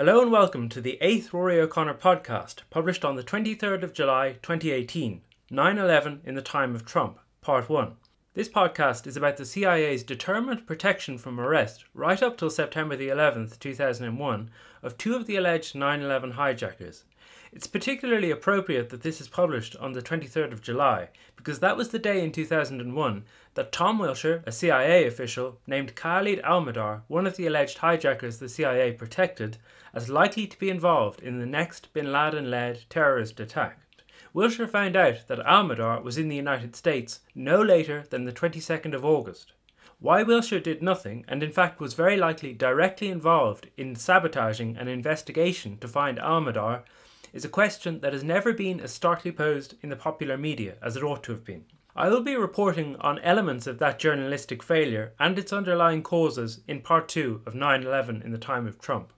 Hello and welcome to the 8th Rory O'Connor podcast, published on the 23rd of July 2018, 9 11 in the time of Trump, part 1. This podcast is about the CIA's determined protection from arrest right up till September the 11th, 2001, of two of the alleged 9 11 hijackers. It's particularly appropriate that this is published on the 23rd of July because that was the day in 2001 that Tom Wilshire, a CIA official, named Khalid Almihdhar, one of the alleged hijackers the CIA protected, as likely to be involved in the next bin Laden led terrorist attack. Wilshire found out that Almihdhar was in the United States no later than the 22nd of August. Why Wilshire did nothing, and in fact was very likely directly involved in sabotaging an investigation to find Almihdhar, is a question that has never been as starkly posed in the popular media as it ought to have been. I will be reporting on elements of that journalistic failure and its underlying causes in part 2 of 9 11 in the time of Trump.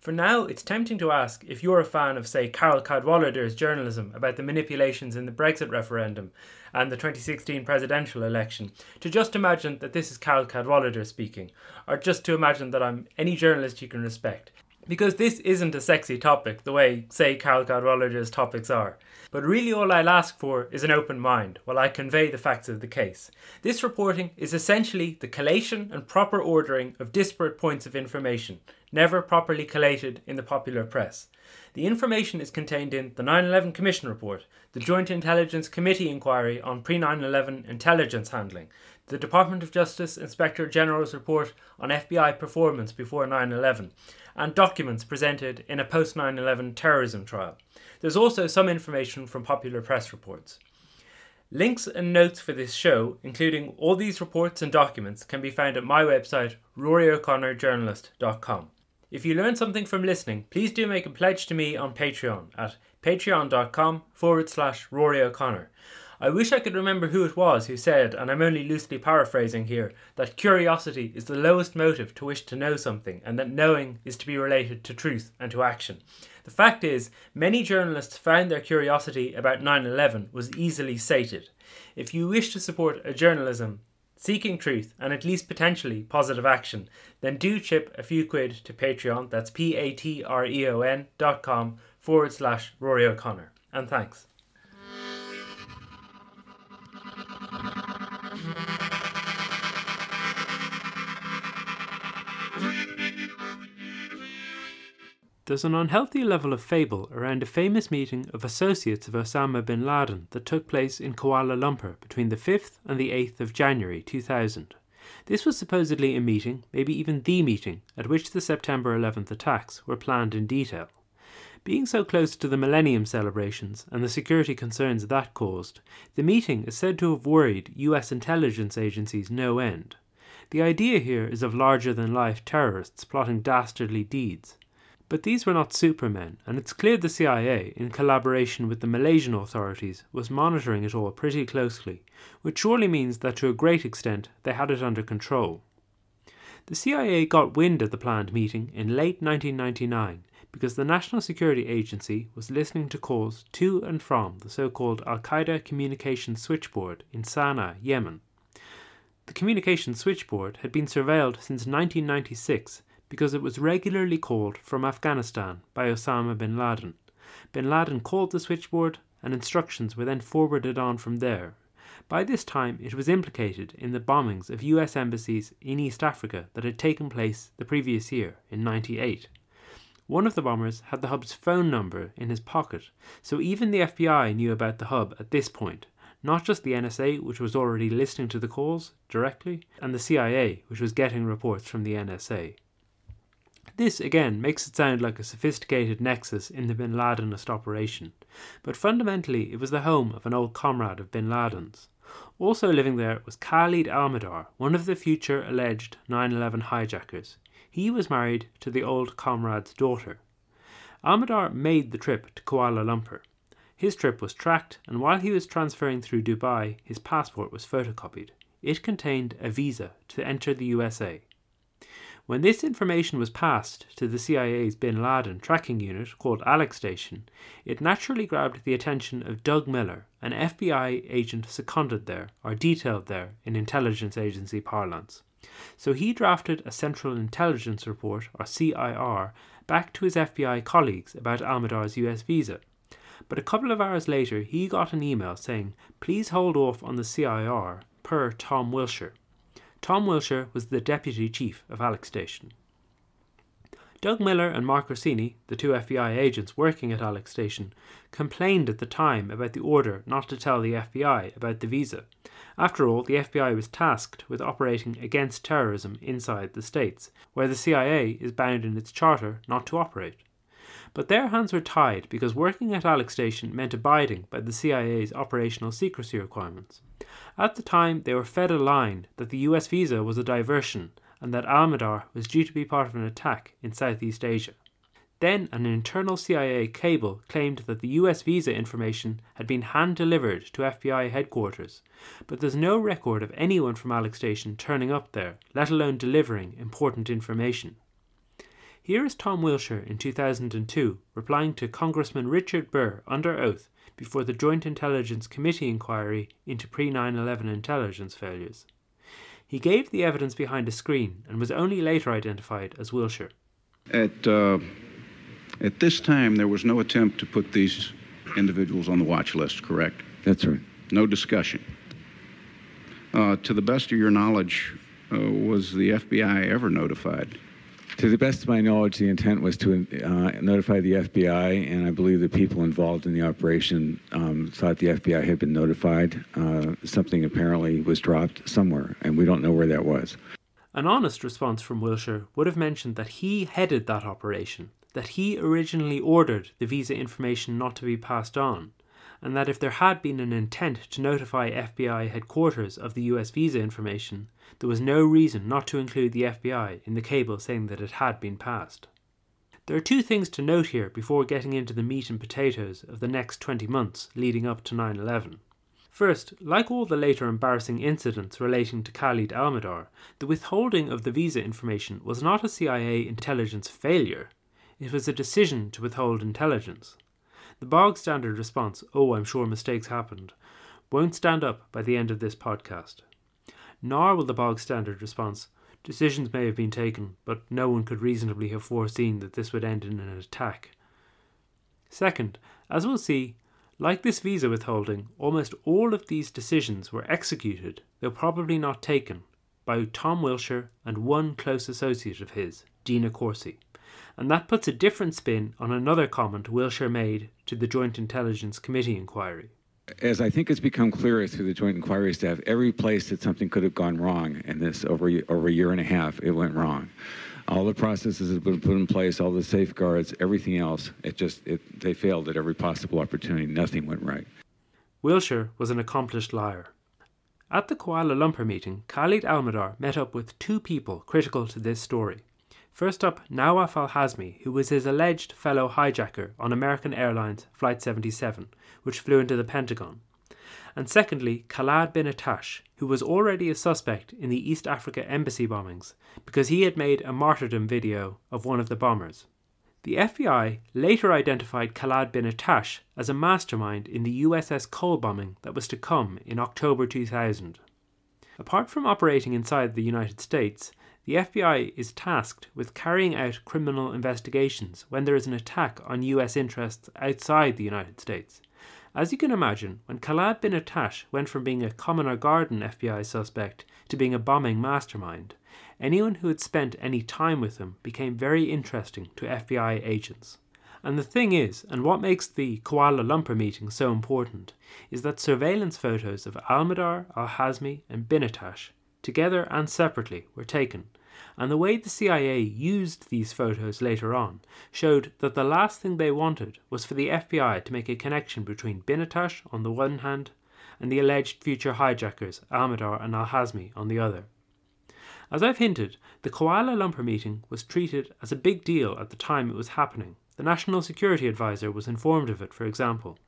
For now, it's tempting to ask if you're a fan of, say, Carol Cadwalladr's journalism about the manipulations in the Brexit referendum and the 2016 presidential election, to just imagine that this is Carol Cadwalladr speaking, or just to imagine that I'm any journalist you can respect. Because this isn't a sexy topic the way, say, Cadwalladr's topics are. But really, all I'll ask for is an open mind while I convey the facts of the case. This reporting is essentially the collation and proper ordering of disparate points of information, never properly collated in the popular press. The information is contained in the 9 11 Commission Report, the Joint Intelligence Committee inquiry on pre 9 11 intelligence handling, the Department of Justice Inspector General's report on FBI performance before 9 11, and documents presented in a post 9 11 terrorism trial. There's also some information from popular press reports. Links and notes for this show, including all these reports and documents, can be found at my website, roryoconnorjournalist.com. If you learned something from listening, please do make a pledge to me on Patreon at patreon.com forward slash Rory O'Connor. I wish I could remember who it was who said, and I'm only loosely paraphrasing here, that curiosity is the lowest motive to wish to know something, and that knowing is to be related to truth and to action. The fact is, many journalists found their curiosity about 9 11 was easily sated. If you wish to support a journalism seeking truth and at least potentially positive action, then do chip a few quid to Patreon, that's P A T R E O N dot com forward slash Rory O'Connor. And thanks. There's an unhealthy level of fable around a famous meeting of associates of Osama bin Laden that took place in Kuala Lumpur between the 5th and the 8th of January 2000. This was supposedly a meeting, maybe even the meeting, at which the September 11th attacks were planned in detail. Being so close to the Millennium celebrations and the security concerns that caused, the meeting is said to have worried US intelligence agencies no end. The idea here is of larger than life terrorists plotting dastardly deeds. But these were not supermen, and it's clear the CIA, in collaboration with the Malaysian authorities, was monitoring it all pretty closely, which surely means that to a great extent they had it under control. The CIA got wind of the planned meeting in late 1999 because the National Security Agency was listening to calls to and from the so called Al Qaeda Communications Switchboard in Sana'a, Yemen. The communications switchboard had been surveilled since 1996 because it was regularly called from Afghanistan by Osama bin Laden. Bin Laden called the switchboard, and instructions were then forwarded on from there. By this time, it was implicated in the bombings of US embassies in East Africa that had taken place the previous year, in 98. One of the bombers had the hub's phone number in his pocket, so even the FBI knew about the hub at this point, not just the NSA, which was already listening to the calls directly, and the CIA, which was getting reports from the NSA. This, again, makes it sound like a sophisticated nexus in the bin Ladenist operation, but fundamentally it was the home of an old comrade of bin Laden's. Also living there was Khalid Almihdhar, one of the future alleged 9 11 hijackers. He was married to the old comrade's daughter. Almihdhar made the trip to Kuala Lumpur. His trip was tracked, and while he was transferring through Dubai, his passport was photocopied. It contained a visa to enter the USA. When this information was passed to the CIA's bin Laden tracking unit called Alec Station, it naturally grabbed the attention of Doug Miller, an FBI agent seconded there, or detailed there in intelligence agency parlance. So he drafted a Central Intelligence Report, or CIR, back to his FBI colleagues about Almihdhar's US visa. But a couple of hours later, he got an email saying, Please hold off on the CIR, per Tom Wilshire. Tom Wilshire was the deputy chief of Alec Station. Doug Miller and Mark Rossini, the two FBI agents working at Alec Station, complained at the time about the order not to tell the FBI about the visa. After all, the FBI was tasked with operating against terrorism inside the States, where the CIA is bound in its charter not to operate. But their hands were tied because working at Alec Station meant abiding by the CIA's operational secrecy requirements. At the time, they were fed a line that the US visa was a diversion and that Almihdhar was due to be part of an attack in Southeast Asia. Then, an internal CIA cable claimed that the US visa information had been hand delivered to FBI headquarters, but there's no record of anyone from Alec Station turning up there, let alone delivering important information. Here is Tom Wilshire in 2002 replying to Congressman Richard Burr under oath before the Joint Intelligence Committee inquiry into pre 9 11 intelligence failures. He gave the evidence behind a screen and was only later identified as Wilshire. At, uh, at this time, there was no attempt to put these individuals on the watch list, correct? That's right. No discussion. Uh, to the best of your knowledge, uh, was the FBI ever notified? To the best of my knowledge, the intent was to uh, notify the FBI, and I believe the people involved in the operation um, thought the FBI had been notified. Uh, something apparently was dropped somewhere, and we don't know where that was. An honest response from Wilshire would have mentioned that he headed that operation, that he originally ordered the visa information not to be passed on, and that if there had been an intent to notify FBI headquarters of the US visa information, there was no reason not to include the FBI in the cable saying that it had been passed. There are two things to note here before getting into the meat and potatoes of the next 20 months leading up to 9 11. First, like all the later embarrassing incidents relating to Khalid Almihdhar, the withholding of the visa information was not a CIA intelligence failure, it was a decision to withhold intelligence. The bog standard response, oh, I'm sure mistakes happened, won't stand up by the end of this podcast. Nor will the bog standard response, decisions may have been taken, but no one could reasonably have foreseen that this would end in an attack. Second, as we'll see, like this visa withholding, almost all of these decisions were executed, though probably not taken, by Tom Wilshire and one close associate of his, Dina Corsi and that puts a different spin on another comment Wilshire made to the Joint Intelligence Committee inquiry. As I think it's become clearer through the Joint Inquiry staff, every place that something could have gone wrong in this over, over a year and a half, it went wrong. All the processes have been put in place, all the safeguards, everything else, it just, it, they failed at every possible opportunity. Nothing went right. Wilshire was an accomplished liar. At the Kuala Lumpur meeting, Khalid Almihdhar met up with two people critical to this story. First up, Nawaf al Hazmi, who was his alleged fellow hijacker on American Airlines Flight 77, which flew into the Pentagon. And secondly, Khallad bin Attash, who was already a suspect in the East Africa embassy bombings because he had made a martyrdom video of one of the bombers. The FBI later identified Khallad bin Attash as a mastermind in the USS Cole bombing that was to come in October 2000. Apart from operating inside the United States, the FBI is tasked with carrying out criminal investigations when there is an attack on US interests outside the United States. As you can imagine, when Khallad bin Attash went from being a commoner garden FBI suspect to being a bombing mastermind, anyone who had spent any time with him became very interesting to FBI agents. And the thing is, and what makes the Kuala Lumpur meeting so important, is that surveillance photos of Almihdhar, Al Hazmi, and Bin Attash, together and separately, were taken and the way the CIA used these photos later on showed that the last thing they wanted was for the FBI to make a connection between bin Attash on the one hand and the alleged future hijackers Almihdhar and Al Hazmi on the other. As I've hinted, the Kuala Lumpur meeting was treated as a big deal at the time it was happening. The National Security Advisor was informed of it, for example.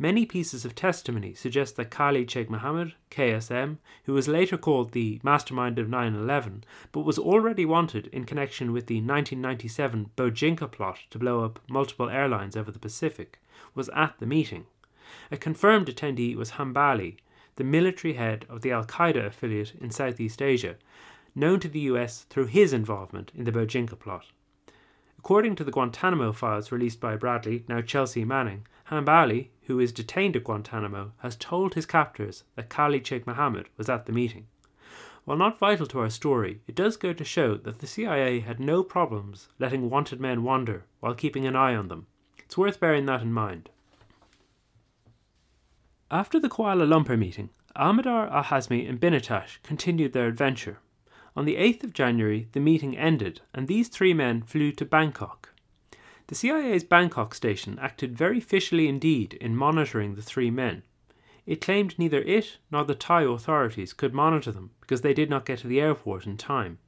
Many pieces of testimony suggest that Khalid Sheikh Mohammed, KSM, who was later called the mastermind of 9 11, but was already wanted in connection with the 1997 Bojinka plot to blow up multiple airlines over the Pacific, was at the meeting. A confirmed attendee was Hambali, the military head of the Al Qaeda affiliate in Southeast Asia, known to the US through his involvement in the Bojinka plot. According to the Guantanamo files released by Bradley, now Chelsea Manning, Hambali, who is detained at Guantanamo, has told his captors that Khalid Sheikh Mohammed was at the meeting. While not vital to our story, it does go to show that the CIA had no problems letting wanted men wander while keeping an eye on them. It's worth bearing that in mind. After the Kuala Lumpur meeting, Almihdhar Al Hazmi and bin Attash continued their adventure. On the 8th of January, the meeting ended, and these three men flew to Bangkok. The CIA's Bangkok station acted very officially indeed in monitoring the three men. It claimed neither it nor the Thai authorities could monitor them because they did not get to the airport in time.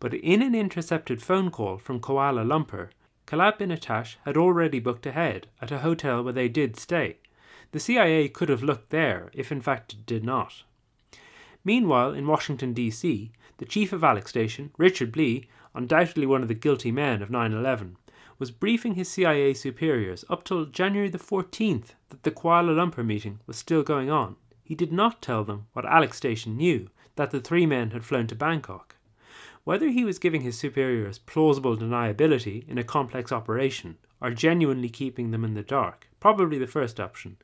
But in an intercepted phone call from Kuala Lumpur, Khaled bin Attash had already booked ahead at a hotel where they did stay. The CIA could have looked there if in fact it did not. Meanwhile, in Washington, D.C., the chief of Alec Station, Richard Blee, undoubtedly one of the guilty men of 9 11, was briefing his CIA superiors up till January the 14th that the Kuala Lumpur meeting was still going on. He did not tell them what Alec Station knew that the three men had flown to Bangkok. Whether he was giving his superiors plausible deniability in a complex operation or genuinely keeping them in the dark, probably the first option,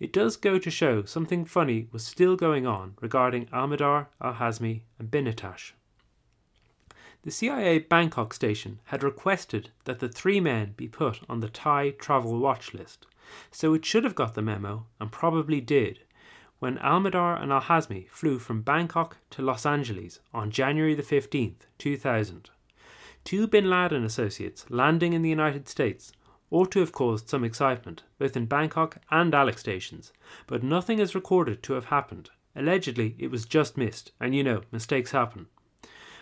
it does go to show something funny was still going on regarding Almihdhar, Al Hazmi, and bin Attash. The CIA Bangkok station had requested that the three men be put on the Thai travel watch list, so it should have got the memo, and probably did, when Almihdhar and Al Hazmi flew from Bangkok to Los Angeles on January the 15th, 2000. Two bin Laden associates landing in the United States ought to have caused some excitement, both in Bangkok and Alec stations, but nothing is recorded to have happened. Allegedly, it was just missed, and you know, mistakes happen.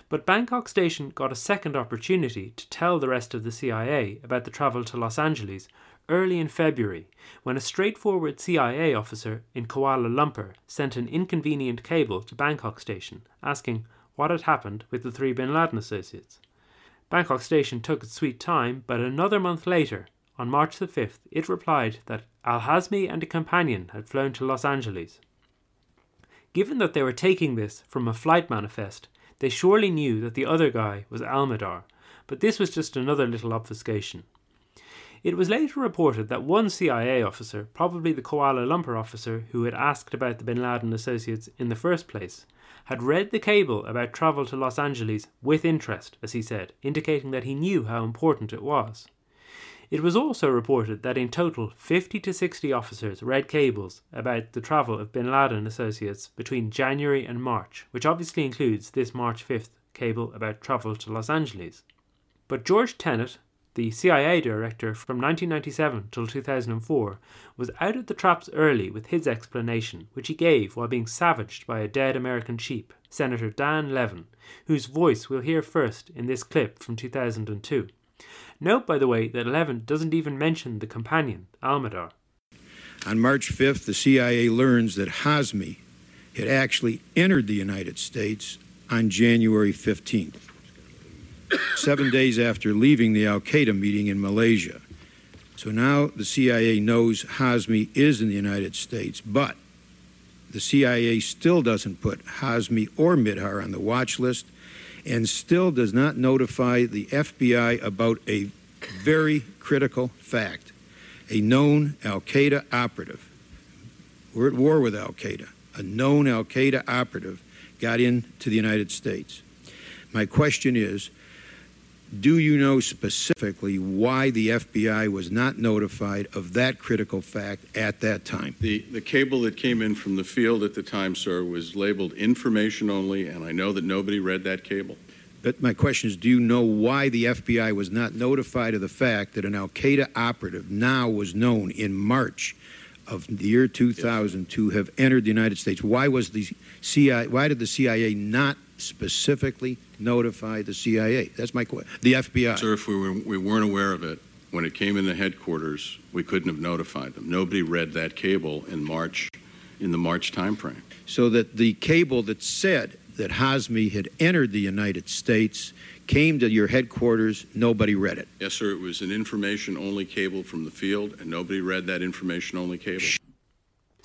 But Bangkok Station got a second opportunity to tell the rest of the CIA about the travel to Los Angeles early in February, when a straightforward CIA officer in Kuala Lumpur sent an inconvenient cable to Bangkok Station asking what had happened with the three bin Laden associates. Bangkok Station took its sweet time, but another month later, on March the 5th, it replied that Al Hazmi and a companion had flown to Los Angeles. Given that they were taking this from a flight manifest, they surely knew that the other guy was Almihdhar, but this was just another little obfuscation. It was later reported that one CIA officer, probably the Kuala Lumpur officer who had asked about the bin Laden associates in the first place, had read the cable about travel to Los Angeles with interest, as he said, indicating that he knew how important it was. It was also reported that in total 50 to 60 officers read cables about the travel of bin Laden associates between January and March, which obviously includes this March 5th cable about travel to Los Angeles. But George Tenet, the CIA director from 1997 till 2004, was out of the traps early with his explanation, which he gave while being savaged by a dead American sheep, Senator Dan Levin, whose voice we'll hear first in this clip from 2002. Note, by the way, that Levin doesn't even mention the companion, Almihdhar. On March 5th, the CIA learns that Hazmi had actually entered the United States on January 15th, seven days after leaving the Al Qaeda meeting in Malaysia. So now the CIA knows Hazmi is in the United States, but the CIA still doesn't put Hazmi or Midhar on the watch list and still does not notify the FBI about a very critical fact. A known Al Qaeda operative, we're at war with Al Qaeda, a known Al Qaeda operative got into the United States. My question is do you know specifically why the FBI was not notified of that critical fact at that time? The, the cable that came in from the field at the time, sir, was labeled information only, and I know that nobody read that cable. But my question is do you know why the FBI was not notified of the fact that an Al Qaeda operative now was known in March of the year 2000 yes. to have entered the United States? Why was the CIA, why did the CIA not specifically notify the CIA? That's my question. The FBI. Sir, if we, were, we weren't aware of it, when it came in the headquarters, we couldn't have notified them. Nobody read that cable in March, in the March timeframe. So that the cable that said that Hazmi had entered the United States came to your headquarters, nobody read it. Yes, sir. It was an information only cable from the field, and nobody read that information only cable.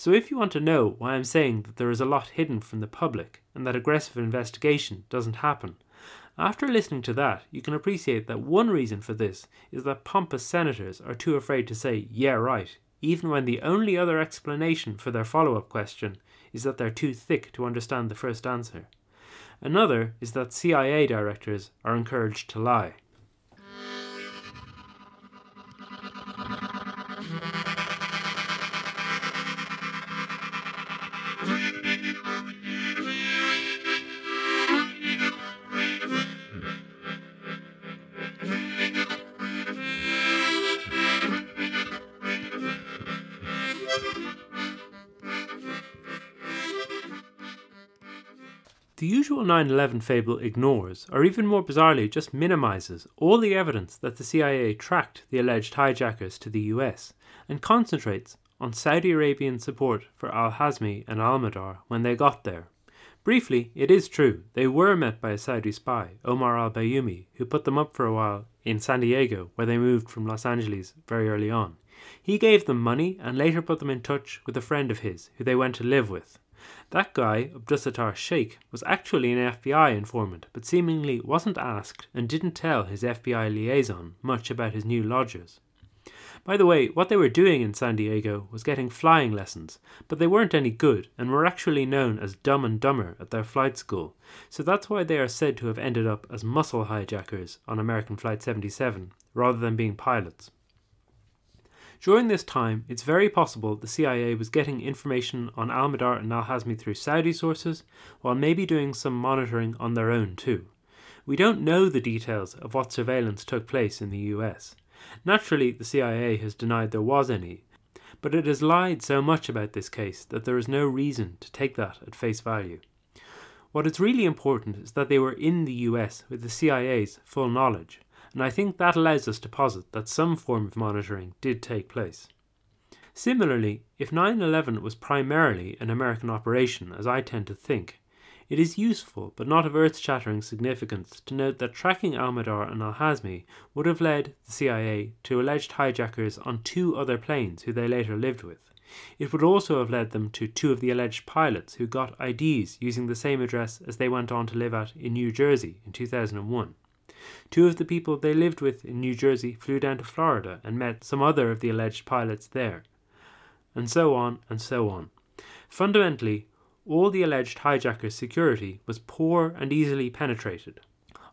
So if you want to know why I'm saying that there is a lot hidden from the public and that aggressive investigation doesn't happen, after listening to that, you can appreciate that one reason for this is that pompous senators are too afraid to say, yeah, right, even when the only other explanation for their follow up question is that they're too thick to understand the first answer. Another is that CIA directors are encouraged to lie. The 9 11 fable ignores, or even more bizarrely, just minimizes, all the evidence that the CIA tracked the alleged hijackers to the US and concentrates on Saudi Arabian support for al Hazmi and al Mihdhar when they got there. Briefly, it is true, they were met by a Saudi spy, Omar al Bayoumi, who put them up for a while in San Diego, where they moved from Los Angeles very early on. He gave them money and later put them in touch with a friend of his, who they went to live with. That guy, Abdusattar Sheikh, was actually an FBI informant, but seemingly wasn't asked and didn't tell his FBI liaison much about his new lodgers. By the way, what they were doing in San Diego was getting flying lessons, but they weren't any good and were actually known as Dumb and Dumber at their flight school, so that's why they are said to have ended up as muscle hijackers on American Flight 77 rather than being pilots. During this time, it's very possible the CIA was getting information on Al Mihdhar and Al Hazmi through Saudi sources, while maybe doing some monitoring on their own too. We don't know the details of what surveillance took place in the US. Naturally, the CIA has denied there was any, but it has lied so much about this case that there is no reason to take that at face value. What is really important is that they were in the US with the CIA's full knowledge, and I think that allows us to posit that some form of monitoring did take place. Similarly, if 9 11 was primarily an American operation, as I tend to think, it is useful but not of earth shattering significance to note that tracking Al Mihdhar and Al Hazmi would have led the CIA to alleged hijackers on two other planes who they later lived with. It would also have led them to two of the alleged pilots who got IDs using the same address as they went on to live at in New Jersey in 2001. Two of the people they lived with in New Jersey flew down to Florida and met some other of the alleged pilots there. And so on and so on. Fundamentally, all the alleged hijackers' security was poor and easily penetrated.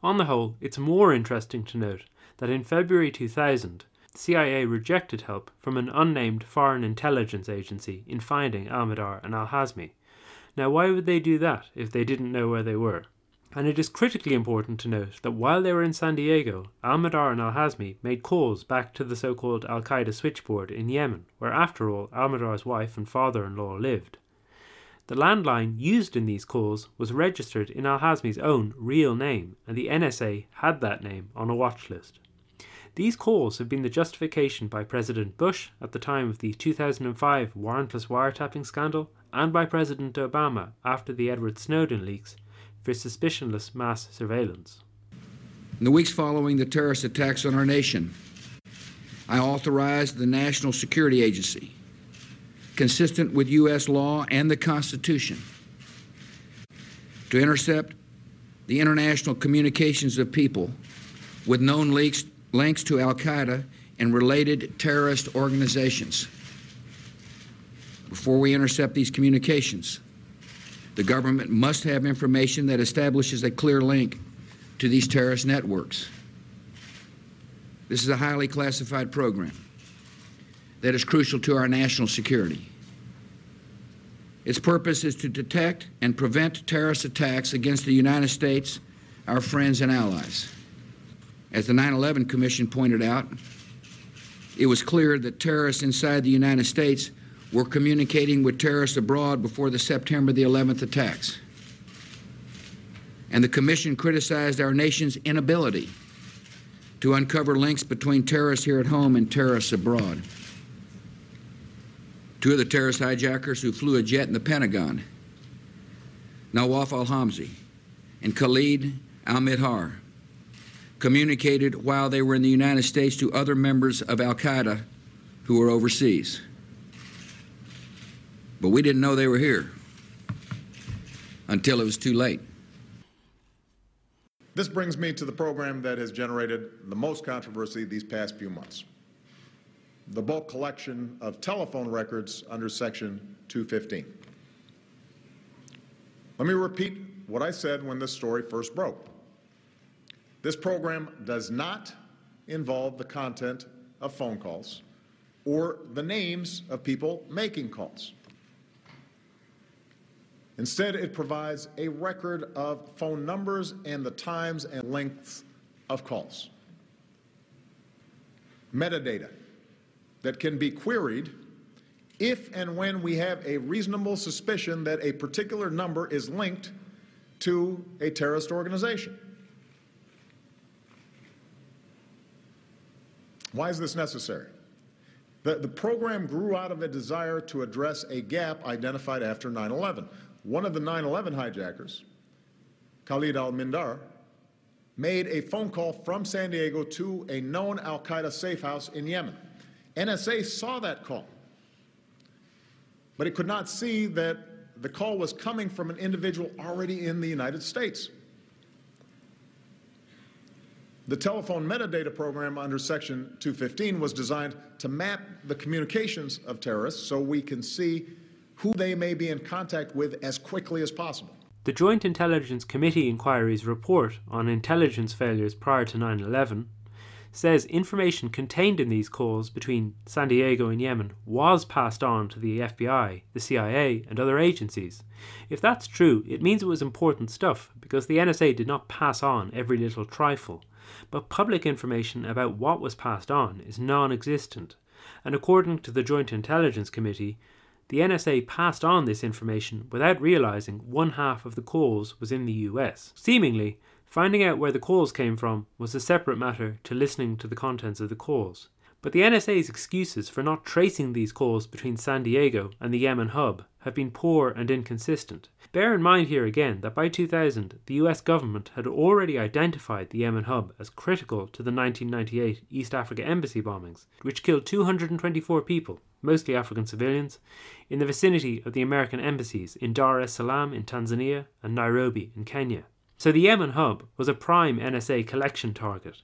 On the whole, it's more interesting to note that in February 2000, the CIA rejected help from an unnamed foreign intelligence agency in finding Al Mihdhar and Al Hazmi. Now, why would they do that if they didn't know where they were? And it is critically important to note that while they were in San Diego, Al Mihdhar and Al Hazmi made calls back to the so called Al Qaeda switchboard in Yemen, where, after all, Al Mihdhar's wife and father in law lived. The landline used in these calls was registered in Al Hazmi's own real name, and the NSA had that name on a watch list. These calls have been the justification by President Bush at the time of the 2005 warrantless wiretapping scandal and by President Obama after the Edward Snowden leaks for suspicionless mass surveillance. In the weeks following the terrorist attacks on our nation, I authorized the National Security Agency, consistent with U.S. law and the Constitution, to intercept the international communications of people with known links, links to Al Qaeda and related terrorist organizations. Before we intercept these communications, the government must have information that establishes a clear link to these terrorist networks. This is a highly classified program that is crucial to our national security. Its purpose is to detect and prevent terrorist attacks against the United States, our friends, and allies. As the 9 11 Commission pointed out, it was clear that terrorists inside the United States were communicating with terrorists abroad before the September the 11th attacks. And the Commission criticized our nation's inability to uncover links between terrorists here at home and terrorists abroad. Two of the terrorist hijackers who flew a jet in the Pentagon, Nawaf al Hamzi and Khalid al Midhar, communicated while they were in the United States to other members of Al Qaeda who were overseas. But we didn't know they were here until it was too late. This brings me to the program that has generated the most controversy these past few months the bulk collection of telephone records under Section 215. Let me repeat what I said when this story first broke. This program does not involve the content of phone calls or the names of people making calls. Instead, it provides a record of phone numbers and the times and lengths of calls. Metadata that can be queried if and when we have a reasonable suspicion that a particular number is linked to a terrorist organization. Why is this necessary? The, the program grew out of a desire to address a gap identified after 9 11. One of the 9 11 hijackers, Khalid al Mindar, made a phone call from San Diego to a known Al Qaeda safe house in Yemen. NSA saw that call, but it could not see that the call was coming from an individual already in the United States. The telephone metadata program under Section 215 was designed to map the communications of terrorists so we can see who they may be in contact with as quickly as possible. The Joint Intelligence Committee inquiry's report on intelligence failures prior to 9 11 says information contained in these calls between San Diego and Yemen was passed on to the FBI, the CIA, and other agencies. If that's true, it means it was important stuff because the NSA did not pass on every little trifle. But public information about what was passed on is non existent, and according to the Joint Intelligence Committee, the NSA passed on this information without realizing one half of the calls was in the US. Seemingly, finding out where the calls came from was a separate matter to listening to the contents of the calls. But the NSA's excuses for not tracing these calls between San Diego and the Yemen hub have been poor and inconsistent. Bear in mind here again that by 2000, the US government had already identified the Yemen hub as critical to the 1998 East Africa embassy bombings, which killed 224 people, mostly African civilians, in the vicinity of the American embassies in Dar es Salaam in Tanzania and Nairobi in Kenya. So the Yemen hub was a prime NSA collection target,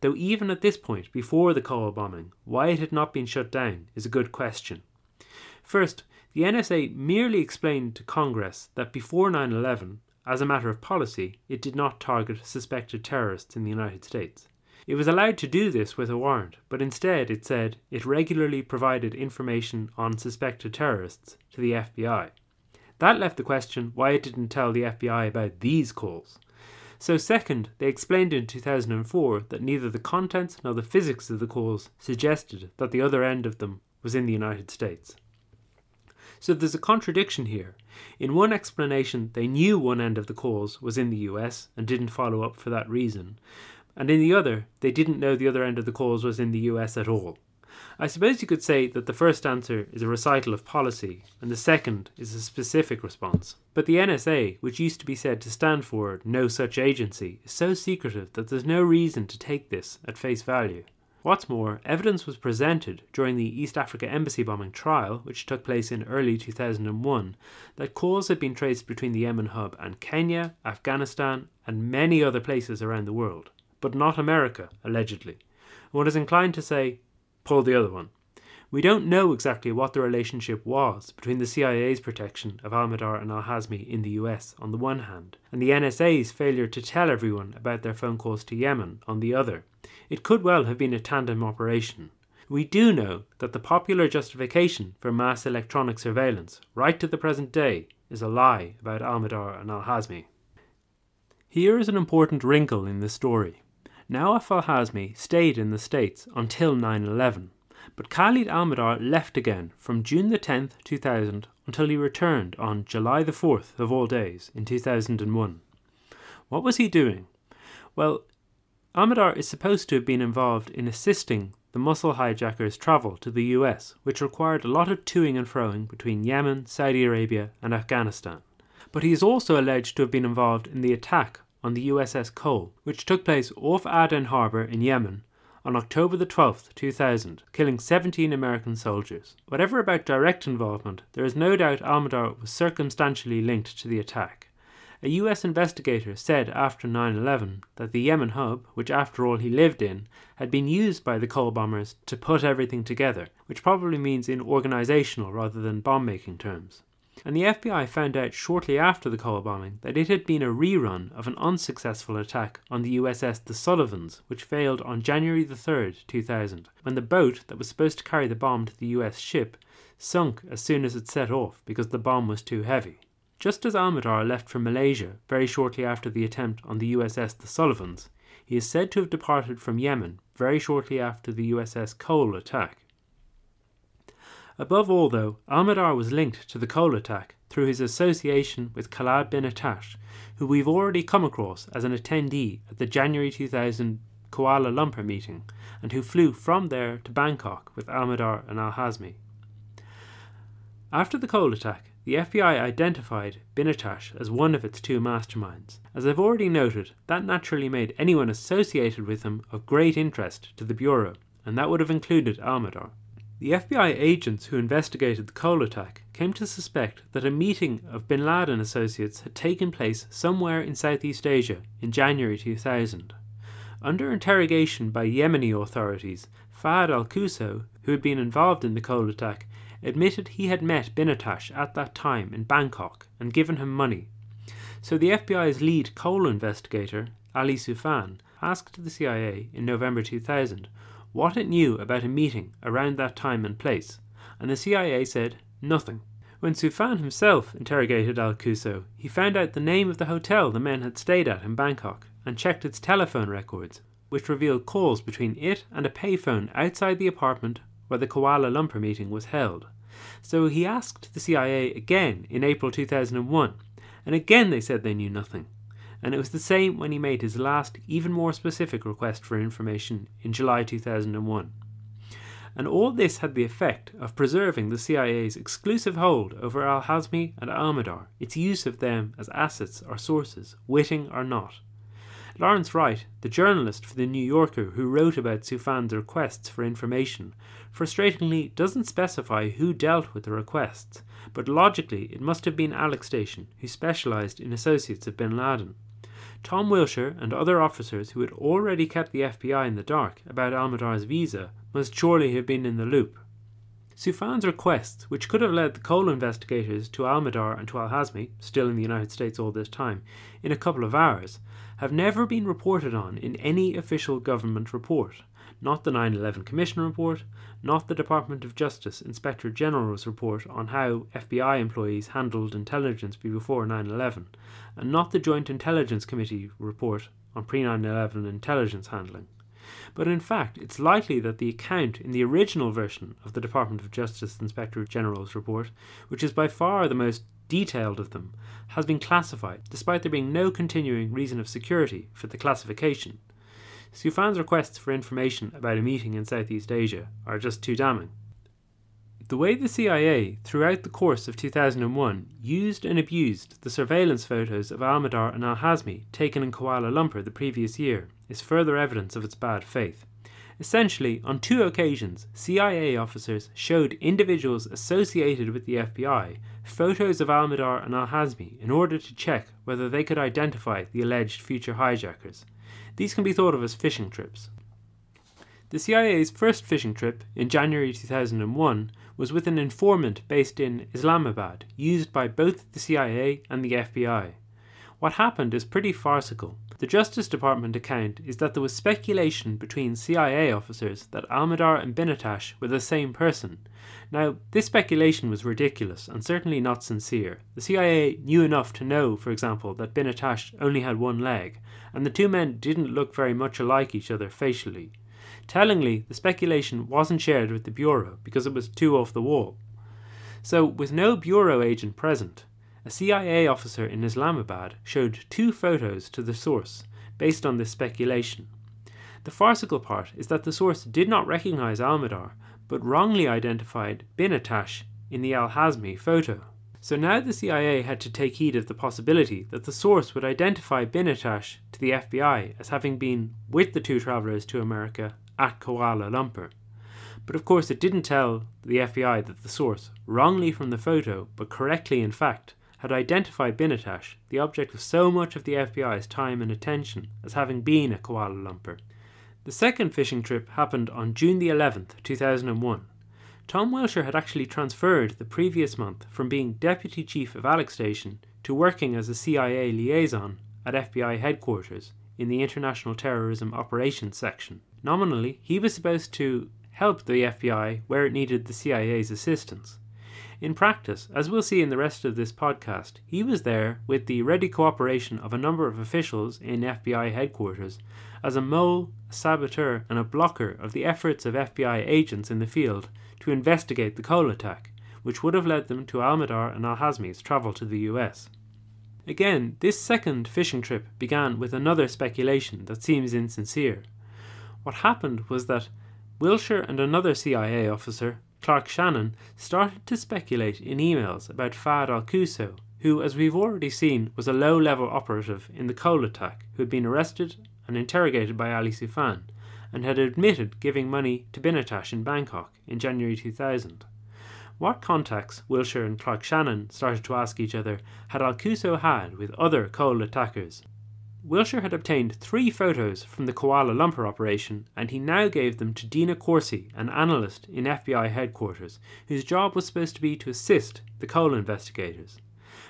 though even at this point, before the Cole bombing, why it had not been shut down is a good question. First, the NSA merely explained to Congress that before 9 11, as a matter of policy, it did not target suspected terrorists in the United States. It was allowed to do this with a warrant, but instead it said it regularly provided information on suspected terrorists to the FBI. That left the question why it didn't tell the FBI about these calls. So, second, they explained in 2004 that neither the contents nor the physics of the calls suggested that the other end of them was in the United States. So there's a contradiction here. In one explanation, they knew one end of the cause was in the US and didn't follow up for that reason, and in the other, they didn't know the other end of the cause was in the US at all. I suppose you could say that the first answer is a recital of policy, and the second is a specific response. But the NSA, which used to be said to stand for no such agency, is so secretive that there's no reason to take this at face value. What's more, evidence was presented during the East Africa Embassy bombing trial, which took place in early 2001, that calls had been traced between the Yemen hub and Kenya, Afghanistan, and many other places around the world, but not America, allegedly. One is inclined to say pull the other one. We don't know exactly what the relationship was between the CIA's protection of Al Mihdhar and Al Hazmi in the US on the one hand, and the NSA's failure to tell everyone about their phone calls to Yemen on the other. It could well have been a tandem operation. We do know that the popular justification for mass electronic surveillance, right to the present day, is a lie about Al Mihdhar and Al Hazmi. Here is an important wrinkle in the story. Nawaf al Hazmi stayed in the States until 9 11, but Khalid al Mihdhar left again from June the 10th, 2000 until he returned on July the 4th of all days in 2001. What was he doing? Well, al Mihdhar is supposed to have been involved in assisting the muscle hijackers' travel to the US, which required a lot of toing and froing between Yemen, Saudi Arabia, and Afghanistan. But he is also alleged to have been involved in the attack on the USS Cole, which took place off Aden harbour in Yemen on October the 12th, 2000, killing 17 American soldiers. Whatever about direct involvement, there is no doubt Almihdhar was circumstantially linked to the attack. A US investigator said after 9 11 that the Yemen hub, which after all he lived in, had been used by the Cole bombers to put everything together, which probably means in organizational rather than bomb making terms. And the FBI found out shortly after the Cole bombing that it had been a rerun of an unsuccessful attack on the USS the Sullivans, which failed on January the 3rd, 2000, when the boat that was supposed to carry the bomb to the US ship sunk as soon as it set off because the bomb was too heavy. Just as Almihdhar left for Malaysia very shortly after the attempt on the USS the Sullivans, he is said to have departed from Yemen very shortly after the USS Cole attack. Above all, though, Almihdhar was linked to the Cole attack through his association with Khallad bin Attash, who we've already come across as an attendee at the January 2000 Kuala Lumpur meeting, and who flew from there to Bangkok with Almihdhar and Al Hazmi. After the Cole attack, the FBI identified bin Attash as one of its two masterminds. As I've already noted, that naturally made anyone associated with him of great interest to the Bureau, and that would have included Almihdhar. The FBI agents who investigated the Cole attack came to suspect that a meeting of bin Laden associates had taken place somewhere in Southeast Asia in January 2000. Under interrogation by Yemeni authorities, Fahd al Quso, who had been involved in the Cole attack, admitted he had met bin Attash at that time in Bangkok and given him money. So the FBI's lead Cole investigator, Ali Soufan, asked the CIA in November 2000 what it knew about a meeting around that time and place, and the CIA said nothing. When Soufan himself interrogated Al Quso, he found out the name of the hotel the men had stayed at in Bangkok and checked its telephone records, which revealed calls between it and a payphone outside the apartment where the Kuala Lumpur meeting was held. So he asked the CIA again in April 2001, and again they said they knew nothing. And it was the same when he made his last, even more specific request for information in July 2001. And all this had the effect of preserving the CIA's exclusive hold over Al Hazmi and Almihdhar, its use of them as assets or sources, witting or not. Lawrence Wright, the journalist for The New Yorker who wrote about Soufan's requests for information, frustratingly doesn't specify who dealt with the requests, but logically it must have been Alec Station, who specialised in associates of bin Laden. Tom Wilshire and other officers who had already kept the FBI in the dark about Almihdhar's visa must surely have been in the loop. Soufan's requests, which could have led the Cole investigators to Almihdhar and to Al Hazmi, still in the United States all this time, in a couple of hours, have never been reported on in any official government report. Not the 9 11 Commission report, not the Department of Justice Inspector General's report on how FBI employees handled intelligence before 9 11, and not the Joint Intelligence Committee report on pre 9 11 intelligence handling. But in fact, it's likely that the account in the original version of the Department of Justice Inspector General's report, which is by far the most detailed of them, has been classified, despite there being no continuing reason of security for the classification. Soufan's requests for information about a meeting in Southeast Asia are just too damning. The way the CIA, throughout the course of 2001, used and abused the surveillance photos of Almihdhar and Al Hazmi taken in Kuala Lumpur the previous year is further evidence of its bad faith. Essentially, on two occasions, CIA officers showed individuals associated with the FBI photos of Almihdhar and Al Hazmi in order to check whether they could identify the alleged future hijackers. These can be thought of as fishing trips. The CIA's first fishing trip, in January 2001, was with an informant based in Islamabad, used by both the CIA and the FBI. What happened is pretty farcical. The Justice Department account is that there was speculation between CIA officers that Almihdhar and bin Attash were the same person. Now, this speculation was ridiculous and certainly not sincere. The CIA knew enough to know, for example, that bin Attash only had one leg, and the two men didn't look very much alike each other facially. Tellingly, the speculation wasn't shared with the Bureau because it was too off the wall. So, with no Bureau agent present, a CIA officer in Islamabad showed two photos to the source based on this speculation. The farcical part is that the source did not recognize Almihdhar, but wrongly identified bin Attash in the Al Hazmi photo. So now the CIA had to take heed of the possibility that the source would identify bin Attash to the FBI as having been with the two travellers to America at Kuala Lumpur. But of course, it didn't tell the FBI that the source, wrongly from the photo, but correctly in fact, had identified bin Attash, the object of so much of the FBI's time and attention, as having been a Kuala Lumpur. The second fishing trip happened on June the 11th, 2001. Tom Wilshire had actually transferred the previous month from being Deputy Chief of Alec Station to working as a CIA liaison at FBI headquarters in the International Terrorism Operations Section. Nominally, he was supposed to help the FBI where it needed the CIA's assistance. In practice, as we'll see in the rest of this podcast, he was there with the ready cooperation of a number of officials in FBI headquarters as a mole, a saboteur, and a blocker of the efforts of FBI agents in the field to investigate the Cole attack, which would have led them to Almihdhar and Al Hazmi's travel to the US. Again, this second fishing trip began with another speculation that seems insincere. What happened was that Wilshire and another CIA officer, Clark Shannon started to speculate in emails about Fahd al Quso, who, as we've already seen, was a low level operative in the Cole attack who had been arrested and interrogated by Ali Soufan and had admitted giving money to bin Attash in Bangkok in January 2000. What contacts Wilshire and Clark Shannon started to ask each other had Al Quso had with other Cole attackers Wilshire had obtained three photos from the Kuala Lumpur operation, and he now gave them to Dina Corsi, an analyst in FBI headquarters, whose job was supposed to be to assist the Cole investigators.